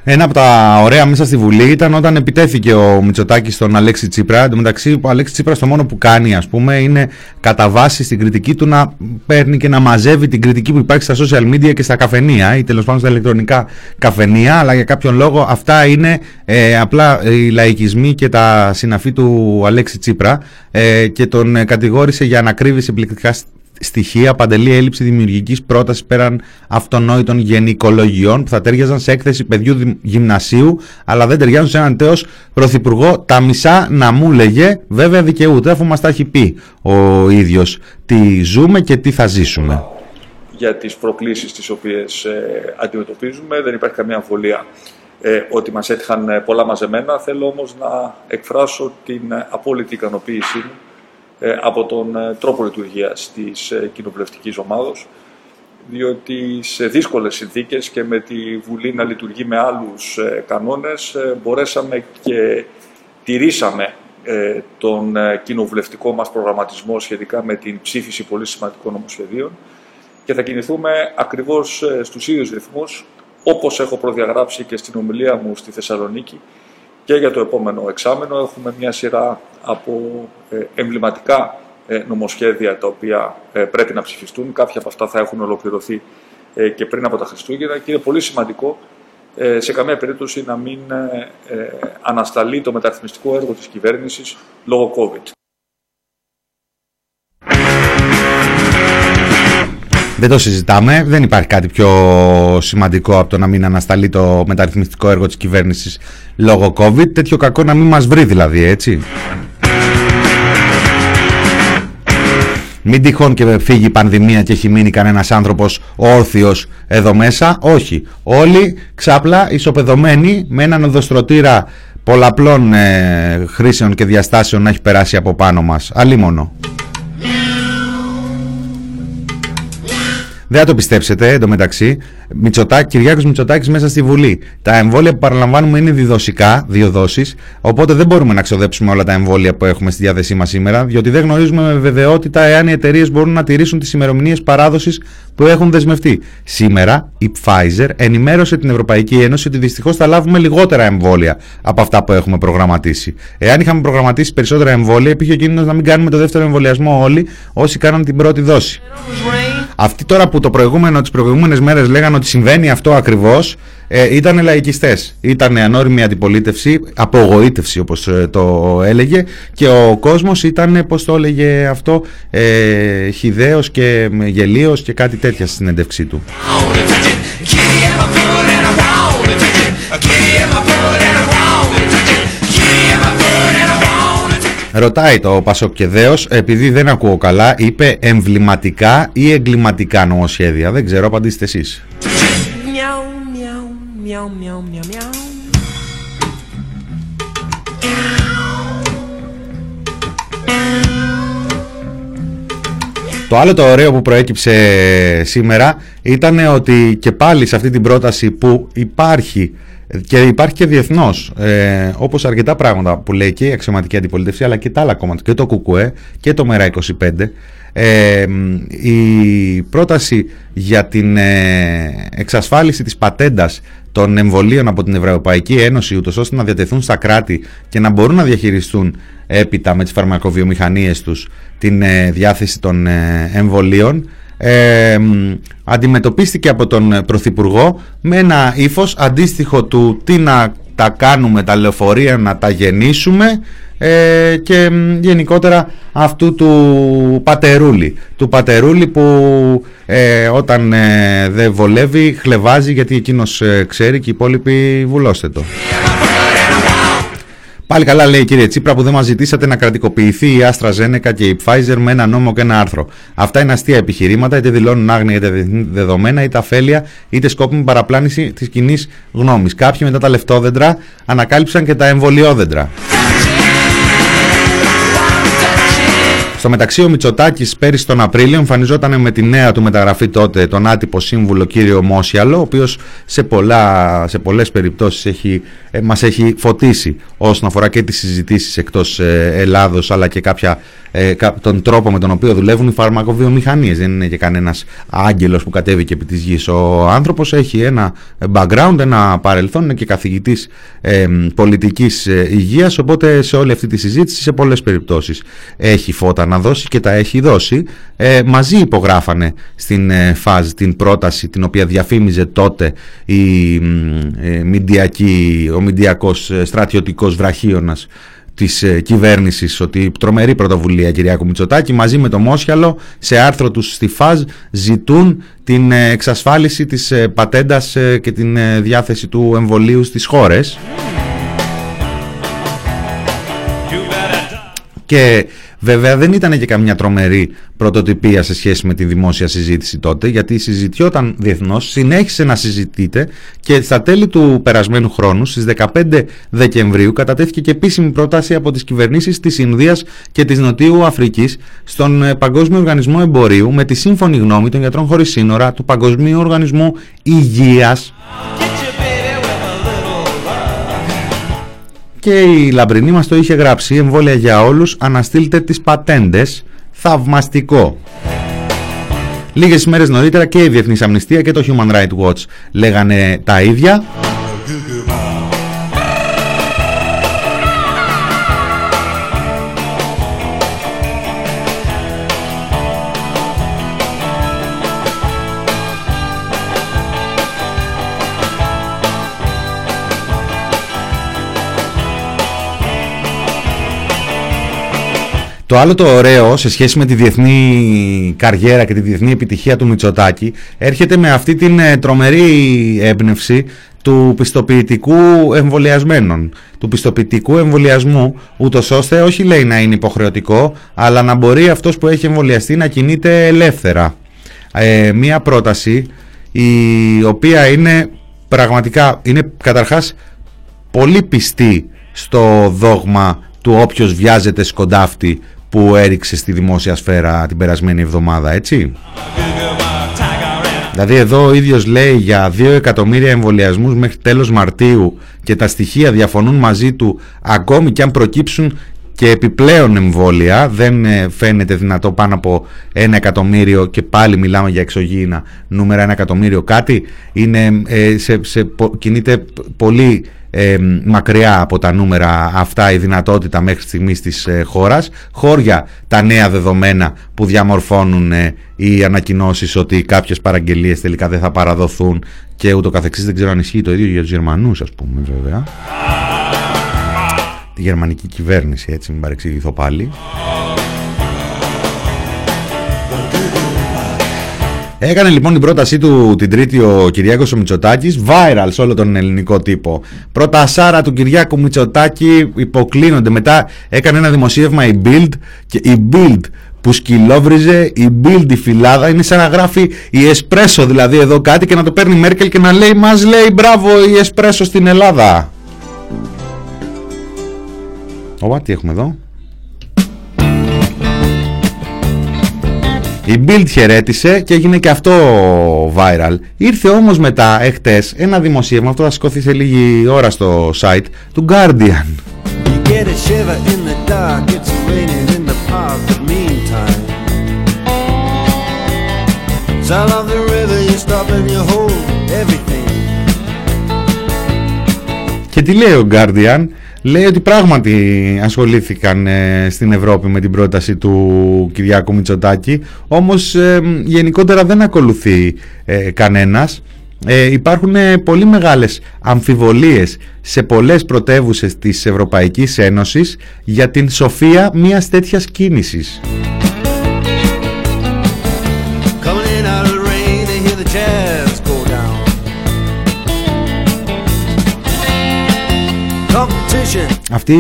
[SPEAKER 3] Ένα από τα ωραία μέσα στη Βουλή ήταν όταν επιτέθηκε ο Μητσοτάκης στον Αλέξη Τσίπρα. Εν τω μεταξύ, ο Αλέξη Τσίπρας το μόνο που κάνει, ας πούμε, είναι κατά βάση στην κριτική του να παίρνει και να μαζεύει την κριτική που υπάρχει στα social media και στα καφενεία ή τέλος πάντων στα ηλεκτρονικά καφενεία. Αλλά για κάποιον λόγο αυτά είναι ε, απλά οι λαϊκισμοί και τα συναφή του Αλέξη Τσίπρα ε, και τον ε, κατηγόρησε για ανακρίβει επιλεκτικά στοιχεία, παντελή έλλειψη δημιουργικής πρότασης πέραν αυτονόητων γενικολογιών που θα τέριαζαν σε έκθεση παιδιού γυμνασίου, αλλά δεν ταιριάζουν σε έναν τέος πρωθυπουργό. Τα μισά να μου λέγε, βέβαια δικαιούται, αφού μας τα έχει πει ο ίδιος τι ζούμε και τι θα ζήσουμε.
[SPEAKER 5] Για τις προκλήσεις τις οποίες ε, αντιμετωπίζουμε, δεν υπάρχει καμία αμφιβολία ε, ότι μας έτυχαν ε, πολλά μαζεμένα. Θέλω όμως να εκφράσω την απόλυτη ικανοποίησή μου ε, από τον ε, τρόπο λειτουργίας της ε, κοινοβουλευτικής ομάδος, διότι σε δύσκολες συνθήκες και με τη Βουλή να λειτουργεί με άλλους κανόνες, μπορέσαμε και τηρήσαμε τον κοινοβουλευτικό μας προγραμματισμό σχετικά με την ψήφιση πολύ σημαντικών νομοσχεδίων και θα κινηθούμε ακριβώς στους ίδιους ρυθμούς, όπως έχω προδιαγράψει και στην ομιλία μου στη Θεσσαλονίκη, και για το επόμενο εξάμενο έχουμε μια σειρά από ε, εμβληματικά ε, νομοσχέδια τα οποία ε, πρέπει να ψηφιστούν. Κάποια από αυτά θα έχουν ολοκληρωθεί και πριν από τα Χριστούγεννα και είναι πολύ σημαντικό σε καμία περίπτωση να μην ανασταλεί το μεταρρυθμιστικό έργο της κυβέρνησης λόγω COVID.
[SPEAKER 3] Δεν το συζητάμε. Δεν υπάρχει κάτι πιο σημαντικό από το να μην ανασταλεί το μεταρρυθμιστικό έργο της κυβέρνησης λόγω COVID. Τέτοιο κακό να μην μας βρει δηλαδή, έτσι. Μην τυχόν και φύγει η πανδημία και έχει μείνει κανένας άνθρωπος όρθιος εδώ μέσα. Όχι. Όλοι ξάπλα ισοπεδωμένοι με έναν οδοστρωτήρα πολλαπλών ε, χρήσεων και διαστάσεων να έχει περάσει από πάνω μας. Αλίμονο. Δεν θα το πιστέψετε εντωμεταξύ. Μητσοτάκη, Κυριάκος Μητσοτάκης μέσα στη Βουλή. Τα εμβόλια που παραλαμβάνουμε είναι διδοσικά, δύο δόσεις, οπότε δεν μπορούμε να ξοδέψουμε όλα τα εμβόλια που έχουμε στη διάθεσή μας σήμερα, διότι δεν γνωρίζουμε με βεβαιότητα εάν οι εταιρείες μπορούν να τηρήσουν τις ημερομηνίες παράδοσης που έχουν δεσμευτεί. Σήμερα η Pfizer ενημέρωσε την Ευρωπαϊκή Ένωση ότι δυστυχώς θα λάβουμε λιγότερα εμβόλια από αυτά που έχουμε προγραμματίσει. Εάν είχαμε προγραμματίσει περισσότερα εμβόλια, υπήρχε ο κίνδυνος να μην κάνουμε το δεύτερο εμβολιασμό όλοι όσοι κάναν την πρώτη δόση. Αυτοί τώρα που το προηγούμενο, τις προηγούμενες μέρες λέγανε ότι συμβαίνει αυτό ακριβώς, ε, ήταν λαϊκιστές. Ήταν ανώριμη αντιπολίτευση, απογοήτευση όπως ε, το έλεγε και ο κόσμος ήταν, πώς το έλεγε αυτό, ε, χιδαίος και γελίος και κάτι τέτοια στην συνέντευξή του. Ρωτάει το Πασοκεδέος, επειδή δεν ακούω καλά, είπε εμβληματικά ή εγκληματικά νομοσχέδια. Δεν ξέρω, απαντήστε εσείς. Το άλλο το ωραίο που προέκυψε σήμερα ήταν ότι και πάλι σε αυτή την πρόταση που υπάρχει και υπάρχει και διεθνώς, ε, όπως αρκετά πράγματα που λέει και η αξιωματική αντιπολίτευση, αλλά και τα άλλα κόμματα, και το ΚΚΕ και το ΜΕΡΑ25. Ε, η πρόταση για την ε, εξασφάλιση της πατέντας των εμβολίων από την Ευρωπαϊκή Ένωση ούτως ώστε να διατεθούν στα κράτη και να μπορούν να διαχειριστούν έπειτα με τις φαρμακοβιομηχανίες τους την ε, διάθεση των ε, εμβολίων ε, αντιμετωπίστηκε από τον Πρωθυπουργό με ένα ύφος αντίστοιχο του τι να τα κάνουμε τα λεωφορεία να τα γεννήσουμε ε, και γενικότερα αυτού του πατερούλη. Του πατερούλη που ε, όταν ε, δεν βολεύει χλεβάζει γιατί εκείνος ξέρει και οι υπόλοιποι βουλώστε το Πάλι καλά λέει κύριε Τσίπρα που δεν μας ζητήσατε να κρατικοποιηθεί η Άστρα Ζένεκα και η Pfizer με ένα νόμο και ένα άρθρο. Αυτά είναι αστεία επιχειρήματα, είτε δηλώνουν άγνοια είτε δεδομένα, είτε αφέλεια, είτε σκόπιμη παραπλάνηση της κοινής γνώμης. Κάποιοι μετά τα λεφτόδεντρα ανακάλυψαν και τα εμβολιόδεντρα. Στο μεταξύ, ο Μητσοτάκης πέρυσι τον Απρίλιο εμφανιζόταν με τη νέα του μεταγραφή τότε, τον άτυπο σύμβουλο κύριο Μόσιαλο, ο οποίος σε, πολλά, σε πολλές περιπτώσεις έχει, ε, μας έχει φωτίσει όσον αφορά και τις συζητήσεις εκτός ε, Ελλάδος, αλλά και κάποια, ε, τον τρόπο με τον οποίο δουλεύουν οι φαρμακοβιομηχανίες. Δεν είναι και κανένας άγγελος που κατέβηκε επί της γης. Ο άνθρωπος έχει ένα background, ένα παρελθόν, είναι και καθηγητής ε, πολιτικής υγείας, οπότε σε όλη αυτή τη συζήτηση, σε πολλές περιπτώσεις έχει φώτα να δώσει και τα έχει δώσει. Ε, μαζί υπογράφανε στην ε, φάζ την πρόταση την οποία διαφήμιζε τότε η, ε, μηντιακή, ο μηντιακός ε, στρατιωτικός βραχίωνας της ε, κυβέρνησης ότι τρομερή πρωτοβουλία Κυριάκου Μητσοτάκη μαζί με το Μόσιαλο σε άρθρο τους στη ΦΑΖ ζητούν την εξασφάλιση της πατέντας και την διάθεση του εμβολίου στις χώρες και Βέβαια δεν ήταν και καμιά τρομερή πρωτοτυπία σε σχέση με τη δημόσια συζήτηση τότε, γιατί συζητιόταν διεθνώς, συνέχισε να συζητείται και στα τέλη του περασμένου χρόνου, στις 15 Δεκεμβρίου, κατατέθηκε και επίσημη πρόταση από τις κυβερνήσεις της Ινδίας και της Νοτιού Αφρικής στον ε, Παγκόσμιο Οργανισμό Εμπορίου με τη σύμφωνη γνώμη των γιατρών χωρίς σύνορα, του Παγκοσμίου Οργανισμού Υγείας και η Λαμπρινή μας το είχε γράψει εμβόλια για όλους αναστείλτε τις πατέντες θαυμαστικό. Λίγες ημέρες νωρίτερα και η Διεθνής Αμνηστία και το Human Rights Watch λέγανε τα ίδια Το άλλο το ωραίο σε σχέση με τη διεθνή καριέρα και τη διεθνή επιτυχία του Μητσοτάκη έρχεται με αυτή την ε, τρομερή έμπνευση του πιστοποιητικού εμβολιασμένων, του πιστοποιητικού εμβολιασμού, ούτως ώστε όχι λέει να είναι υποχρεωτικό, αλλά να μπορεί αυτός που έχει εμβολιαστεί να κινείται ελεύθερα. Ε, μία πρόταση η οποία είναι πραγματικά, είναι καταρχάς πολύ πιστή στο δόγμα του όποιος βιάζεται σκοντάφτη που έριξε στη δημόσια σφαίρα την περασμένη εβδομάδα, έτσι; Δηλαδή εδώ ο ίδιος λέει για 2 εκατομμύρια εμβολιασμούς μέχρι τέλος Μαρτίου και τα στοιχεία διαφωνούν μαζί του ακόμη και αν προκύψουν και επιπλέον εμβόλια δεν ε, φαίνεται δυνατό πάνω από ένα εκατομμύριο και πάλι μιλάμε για εξωγήινα νούμερα ένα εκατομμύριο κάτι είναι, ε, σε, σε, κινείται πολύ ε, μακριά από τα νούμερα αυτά η δυνατότητα μέχρι στιγμής της ε, χώρας. Χώρια τα νέα δεδομένα που διαμορφώνουν ε, οι ανακοινώσεις ότι κάποιες παραγγελίες τελικά δεν θα παραδοθούν και ούτω καθεξής. Δεν ξέρω αν ισχύει το ίδιο για τους Γερμανούς ας πούμε βέβαια. Τη γερμανική κυβέρνηση έτσι μην παρεξηγηθώ πάλι Έκανε λοιπόν την πρότασή του την Τρίτη ο Κυριάκος ο Μητσοτάκης viral σε όλο τον ελληνικό τύπο. Πρώτα σάρα του Κυριάκου Μητσοτάκη υποκλίνονται. Μετά έκανε ένα δημοσίευμα η Bild και η Bild που σκυλόβριζε η Bild η φυλάδα είναι σαν να γράφει η Εσπρέσο δηλαδή εδώ κάτι και να το παίρνει η Μέρκελ και να λέει μας λέει μπράβο η Εσπρέσο στην Ελλάδα. Ωπα, τι έχουμε εδώ; Η Bild χαιρέτησε και έγινε και αυτό viral. Ήρθε όμως μετά εχθές ένα δημοσίευμα, αυτό θα σηκωθεί σε λίγη ώρα στο site, του Guardian. Και τι λέει ο Guardian, λέει ότι πράγματι ασχολήθηκαν ε, στην Ευρώπη με την πρόταση του Κυριάκου Μητσοτάκη όμως ε, γενικότερα δεν ακολουθεί ε, κανένας υπάρχουν πολύ μεγάλες αμφιβολίες σε πολλές πρωτεύουσες της Ευρωπαϊκής Ένωσης για την σοφία μιας τέτοιας κίνησης. Αυτή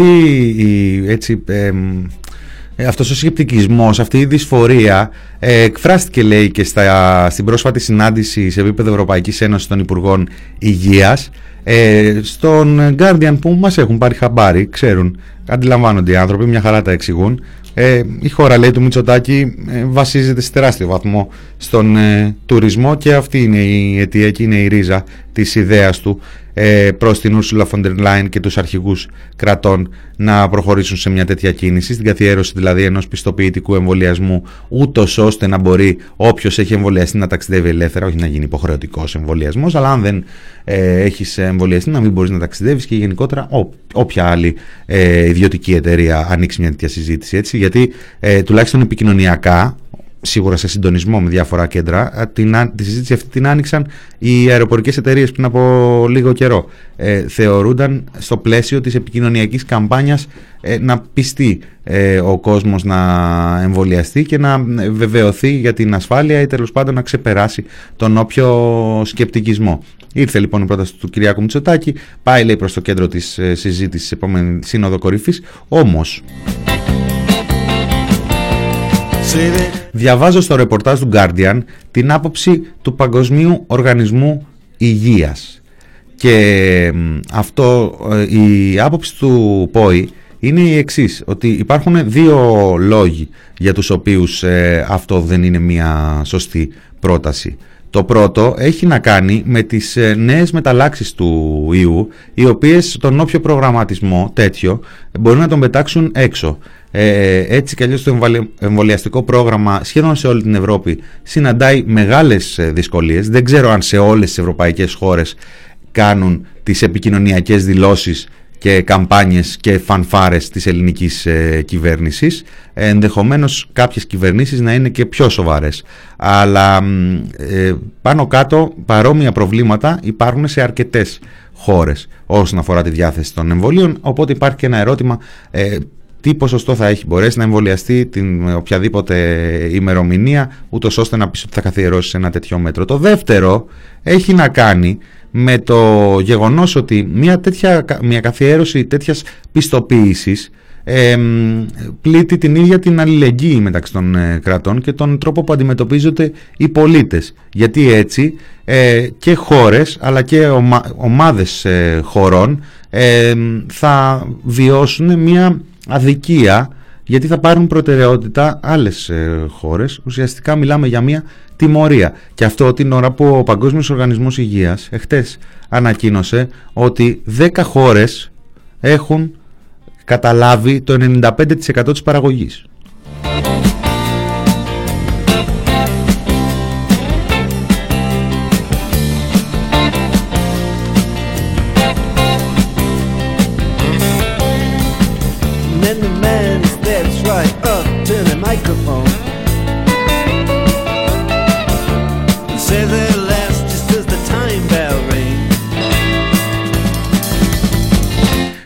[SPEAKER 3] η έτσι, ε, αυτός ο σκεπτικισμός, αυτή η δυσφορία ε, εκφράστηκε λέει και στα, στην πρόσφατη συνάντηση σε επίπεδο Ευρωπαϊκής Ένωσης των Υπουργών Υγείας ε, στον Guardian που μας έχουν πάρει χαμπάρι, ξέρουν, αντιλαμβάνονται οι άνθρωποι, μια χαρά τα εξηγούν. Ε, η χώρα λέει του Μητσοτάκη ε, βασίζεται σε τεράστιο βαθμό στον ε, τουρισμό και αυτή είναι η αιτία και είναι η ρίζα της ιδέας του ε, προς την Ursula von der Leyen και τους αρχηγούς κρατών να προχωρήσουν σε μια τέτοια κίνηση, στην καθιέρωση δηλαδή ενός πιστοποιητικού εμβολιασμού, ούτως ώστε να μπορεί όποιος έχει εμβολιαστεί να ταξιδεύει ελεύθερα, όχι να γίνει υποχρεωτικός εμβολιασμός, αλλά αν δεν ε, έχεις εμβολιαστεί να μην μπορείς να ταξιδεύεις και γενικότερα ό, όποια άλλη ε, ιδιωτική εταιρεία ανοίξει μια τέτοια συζήτηση. Έτσι, γιατί ε, τουλάχιστον επικοινωνιακά σίγουρα σε συντονισμό με διάφορα κέντρα. Την, τη συζήτηση αυτή την άνοιξαν οι αεροπορικές εταιρείες πριν από λίγο καιρό. Ε, θεωρούνταν στο πλαίσιο της επικοινωνιακής καμπάνιας ε, να πιστεί ε, ο κόσμος να εμβολιαστεί και να βεβαιωθεί για την ασφάλεια ή τέλος πάντων να ξεπεράσει τον όποιο σκεπτικισμό. Ήρθε λοιπόν η πρόταση του Κυριάκου Μητσοτάκη, πάει λέει προς το κέντρο της ε, συζήτησης επόμενη σύνοδο κορυφής, όμως... Διαβάζω στο ρεπορτάζ του Guardian την άποψη του Παγκοσμίου Οργανισμού Υγείας και αυτό ε, η άποψη του ΠΟΗ είναι η εξής, ότι υπάρχουν δύο λόγοι για τους οποίους ε, αυτό δεν είναι μια σωστή πρόταση. Το πρώτο έχει να κάνει με τις ε, νέες μεταλλάξεις του ιού, οι οποίες τον όποιο προγραμματισμό τέτοιο μπορεί να τον πετάξουν έξω. Ε, έτσι κι αλλιώς το εμβολιαστικό πρόγραμμα σχεδόν σε όλη την Ευρώπη συναντάει μεγάλες ε, δυσκολίες. Δεν ξέρω αν σε όλες τις ευρωπαϊκές χώρες κάνουν τις επικοινωνιακές δηλώσεις και καμπάνιες και φανφάρες της ελληνικής ε, κυβέρνησης. Ε, ενδεχομένως κάποιες κυβερνήσεις να είναι και πιο σοβαρές. Αλλά ε, πάνω κάτω παρόμοια προβλήματα υπάρχουν σε αρκετές χώρες όσον αφορά τη διάθεση των εμβολίων. Οπότε υπάρχει και ένα ερώτημα ε, τι ποσοστό θα έχει μπορέσει να εμβολιαστεί την οποιαδήποτε ημερομηνία, ούτως ώστε να πεις ότι θα καθιερώσει σε ένα τέτοιο μέτρο. Το δεύτερο έχει να κάνει με το γεγονός ότι μια, τέτοια, μια καθιέρωση τέτοιας πιστοποίησης ε, πλήττει την ίδια την αλληλεγγύη μεταξύ των ε, κρατών και τον τρόπο που αντιμετωπίζονται οι πολίτες. Γιατί έτσι ε, και χώρες αλλά και ομα, ομάδες ε, χωρών θα βιώσουν μια αδικία γιατί θα πάρουν προτεραιότητα άλλες ε, χώρες. Ουσιαστικά μιλάμε για μια τιμωρία. Και αυτό την ώρα που ο Παγκόσμιος Οργανισμός Υγείας εχθές ανακοίνωσε ότι 10 χώρες έχουν καταλάβει το 95% της παραγωγής.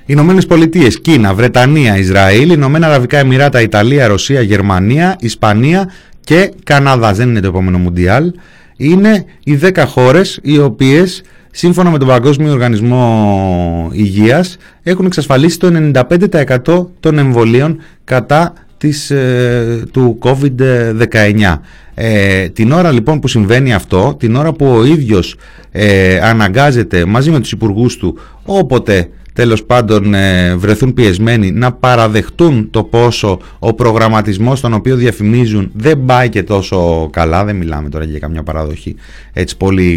[SPEAKER 3] Ηνωμένες Πολιτείες, Κίνα, Βρετανία, Ισραήλ, Ηνωμένα Αραβικά Εμμυράτα, Ιταλία, Ρωσία, Γερμανία, Ισπανία και Καναδά. Δεν είναι το επόμενο Μουντιάλ. Είναι οι 10 χώρες οι οποίες σύμφωνα με τον Παγκόσμιο Οργανισμό Υγείας έχουν εξασφαλίσει το 95% των εμβολίων κατά της, ε, του COVID-19. Ε, την ώρα λοιπόν που συμβαίνει αυτό, την ώρα που ο ίδιος ε, αναγκάζεται μαζί με τους υπουργούς του όποτε τέλος πάντων ε, βρεθούν πιεσμένοι να παραδεχτούν το πόσο ο προγραμματισμός τον οποίο διαφημίζουν δεν πάει και τόσο καλά, δεν μιλάμε τώρα για καμιά παραδοχή έτσι πολύ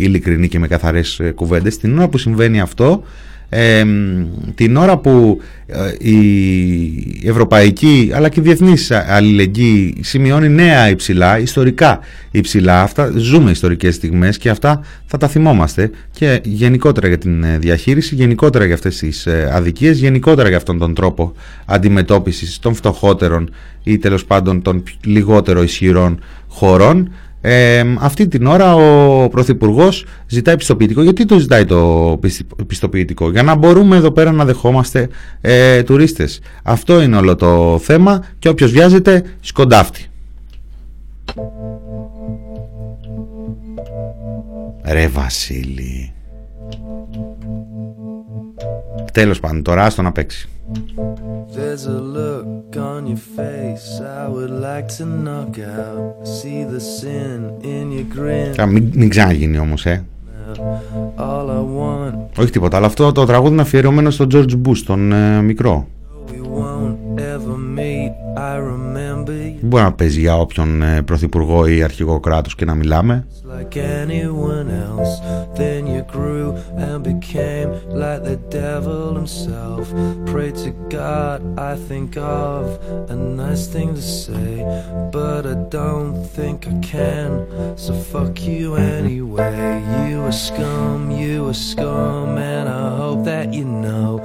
[SPEAKER 3] ειλικρινή και με καθαρές ε, κουβέντες, την ώρα που συμβαίνει αυτό την ώρα που ε, η ευρωπαϊκή αλλά και η διεθνής αλληλεγγύη σημειώνει νέα υψηλά, ιστορικά υψηλά αυτά, ζούμε ιστορικές στιγμές και αυτά θα τα θυμόμαστε και γενικότερα για την ε, διαχείριση, γενικότερα για αυτές τις ε, αδικίες, γενικότερα για αυτόν τον τρόπο αντιμετώπισης των φτωχότερων ή τέλος πάντων των λιγότερο ισχυρών χωρών ε, αυτή την ώρα ο Πρωθυπουργός ζητάει πιστοποιητικό. Γιατί το ζητάει το πιστοποιητικό, Για να μπορούμε εδώ πέρα να δεχόμαστε ε, τουρίστες. Αυτό είναι όλο το θέμα και όποιος βιάζεται σκοντάφτει. Ρε Βασίλη. Τέλος πάντων, τώρα άστο να παίξει. There's a look on your face I would like to knock out See the sin in your grin μην, μην ξαναγίνει όμως ε All I want. Όχι τίποτα, αλλά αυτό το τραγούδι είναι αφιερωμένο στον George Bush, τον ε, μικρό. We won't ever meet.
[SPEAKER 6] I remember you
[SPEAKER 3] Μπορεί να παίζει για όποιον ε, πρωθυπουργό ή αρχηγό κράτους και να μιλάμε.
[SPEAKER 6] like grew and became like the devil himself. Pray to God, I think of a nice thing to say, but I don't think I can. So fuck you anyway. You a scum, you a scum, and I hope that you know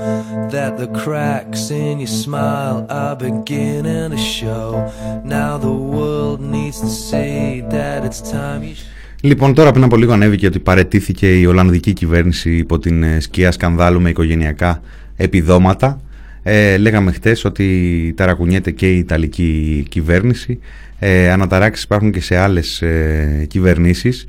[SPEAKER 6] that the cracks in your smile are beginning to show. Now the world needs to see that it's time you.
[SPEAKER 3] Λοιπόν, τώρα πριν από λίγο ανέβηκε ότι παρετήθηκε η Ολλανδική κυβέρνηση υπό την ε, σκιά σκανδάλου με οικογενειακά επιδόματα. Ε, λέγαμε χτες ότι ταρακουνιέται και η Ιταλική κυβέρνηση. Ε, αναταράξεις υπάρχουν και σε άλλες ε, κυβερνήσεις ε,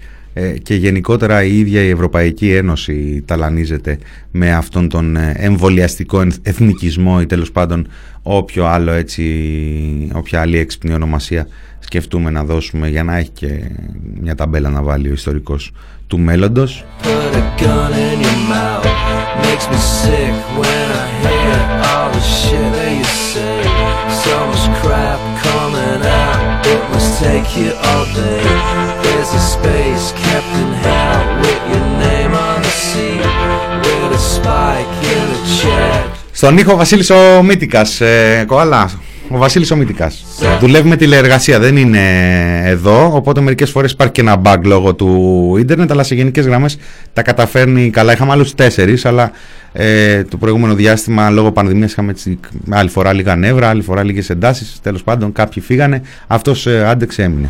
[SPEAKER 3] και γενικότερα η ίδια η Ευρωπαϊκή Ένωση ταλανίζεται με αυτόν τον ε, εμβολιαστικό ενθ- εθνικισμό ή τέλος πάντων όποιο άλλο έτσι, όποια άλλη έξυπνη ονομασία σκεφτούμε να δώσουμε για να έχει και μια ταμπέλα να βάλει ο ιστορικός του μέλλοντος.
[SPEAKER 6] Put a take you all day. There's a space kept in hell with your name on the seat. With a spike in the check.
[SPEAKER 3] Στον ήχο ο Βασίλης ο Μύτικας, ε, Κοάλα, ο Βασίλης ο Μύτικας. Δουλεύει τηλεεργασία, δεν είναι εδώ, οπότε μερικές φορές υπάρχει και ένα bug λόγω του ίντερνετ, αλλά σε γενικές γραμμές τα καταφέρνει καλά. Είχαμε άλλους τέσσερις, αλλά ε, το προηγούμενο διάστημα λόγω πανδημίας είχαμε έτσι, άλλη φορά λίγα νεύρα, άλλη φορά λίγες εντάσεις, τέλος πάντων κάποιοι φύγανε, αυτός ε, άντεξε έμεινε.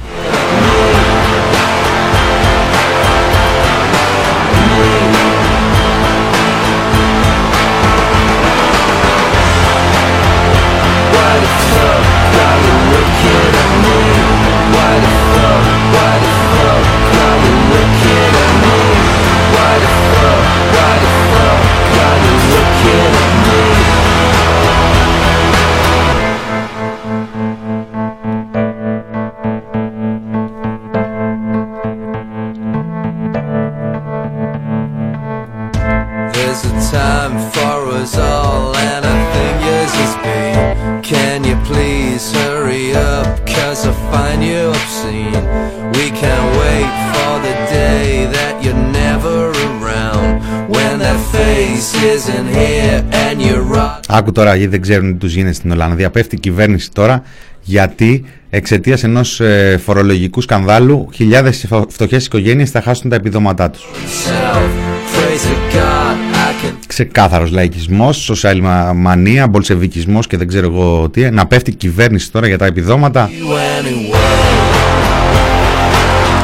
[SPEAKER 3] Άκου τώρα, γιατί δεν ξέρουν τι τους γίνεται στην Ολλανδία. Πέφτει η κυβέρνηση τώρα γιατί εξαιτίας ενός ε, φορολογικού σκανδάλου χιλιάδες φτωχές οικογένειες θα χάσουν τα επιδόματά τους.
[SPEAKER 6] Self, praise to God, I can
[SPEAKER 3] Ξεκάθαρο λαϊκισμό, σοσιαλμανία, μπολσεβικισμός και δεν ξέρω εγώ τι. Να πέφτει η κυβέρνηση τώρα για τα επιδόματα.
[SPEAKER 6] do anyway.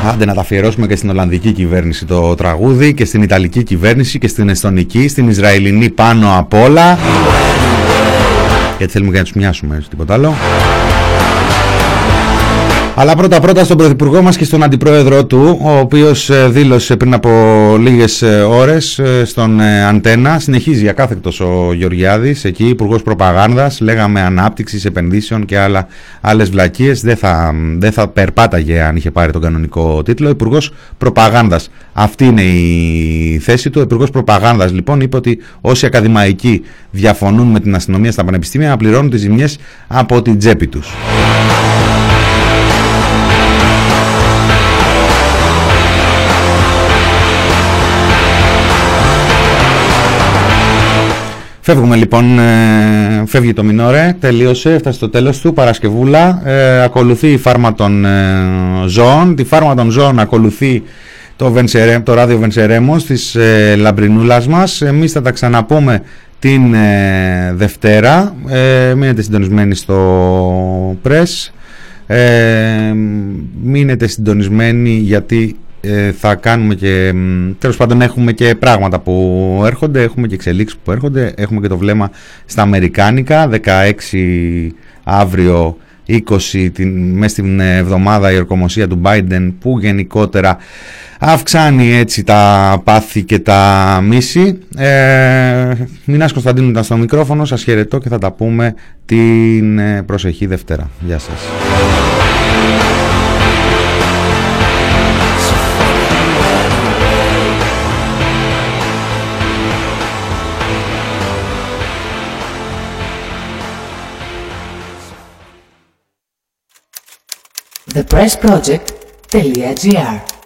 [SPEAKER 3] Άντε να τα αφιερώσουμε και στην Ολλανδική κυβέρνηση το τραγούδι και στην Ιταλική κυβέρνηση και στην Εστονική, στην Ισραηλινή πάνω απ' όλα. Γιατί θέλουμε και να τους μοιάσουμε, έτσι, τίποτα άλλο. Αλλά πρώτα πρώτα στον Πρωθυπουργό μας και στον Αντιπρόεδρό του, ο οποίος ε, δήλωσε πριν από λίγες ε, ώρες ε, στον ε, Αντένα, συνεχίζει ακάθεκτος ο Γεωργιάδης, εκεί Υπουργός Προπαγάνδας, λέγαμε ανάπτυξης, επενδύσεων και άλλα, άλλες βλακίες, δεν θα, δεν θα περπάταγε αν είχε πάρει τον κανονικό τίτλο, Υπουργός Προπαγάνδας. Αυτή είναι η θέση του. Ο Υπουργός Προπαγάνδας λοιπόν είπε ότι όσοι ακαδημαϊκοί διαφωνούν με την αστυνομία στα πανεπιστήμια να πληρώνουν τις ζημιές από την τσέπη τους. Φεύγουμε λοιπόν, ε, φεύγει το μινόρε, τελείωσε, έφτασε στο τέλος του, Παρασκευούλα, ε, ακολουθεί η φάρμα των ε, ζώων, τη φάρμα των ζώων ακολουθεί το, Βενσερέ, το ράδιο Βενσερέμος της ε, Λαμπρινούλας μας, εμείς θα τα ξαναπούμε την ε, Δευτέρα, ε, μείνετε συντονισμένοι στο Press, ε, μείνετε συντονισμένοι γιατί ε, θα κάνουμε και μ, τέλος πάντων έχουμε και πράγματα που έρχονται έχουμε και εξελίξεις που έρχονται. Έχουμε και το βλέμμα στα Αμερικάνικα 16 αύριο 20 την, μέσα στην εβδομάδα η ορκομοσία του Biden που γενικότερα αυξάνει έτσι τα πάθη και τα μίση. Ε, Μινάς Κωνσταντίνου ήταν στο μικρόφωνο σας χαιρετώ και θα τα πούμε την ε, προσεχή Δευτέρα. Γεια σας
[SPEAKER 7] thepressproject.gr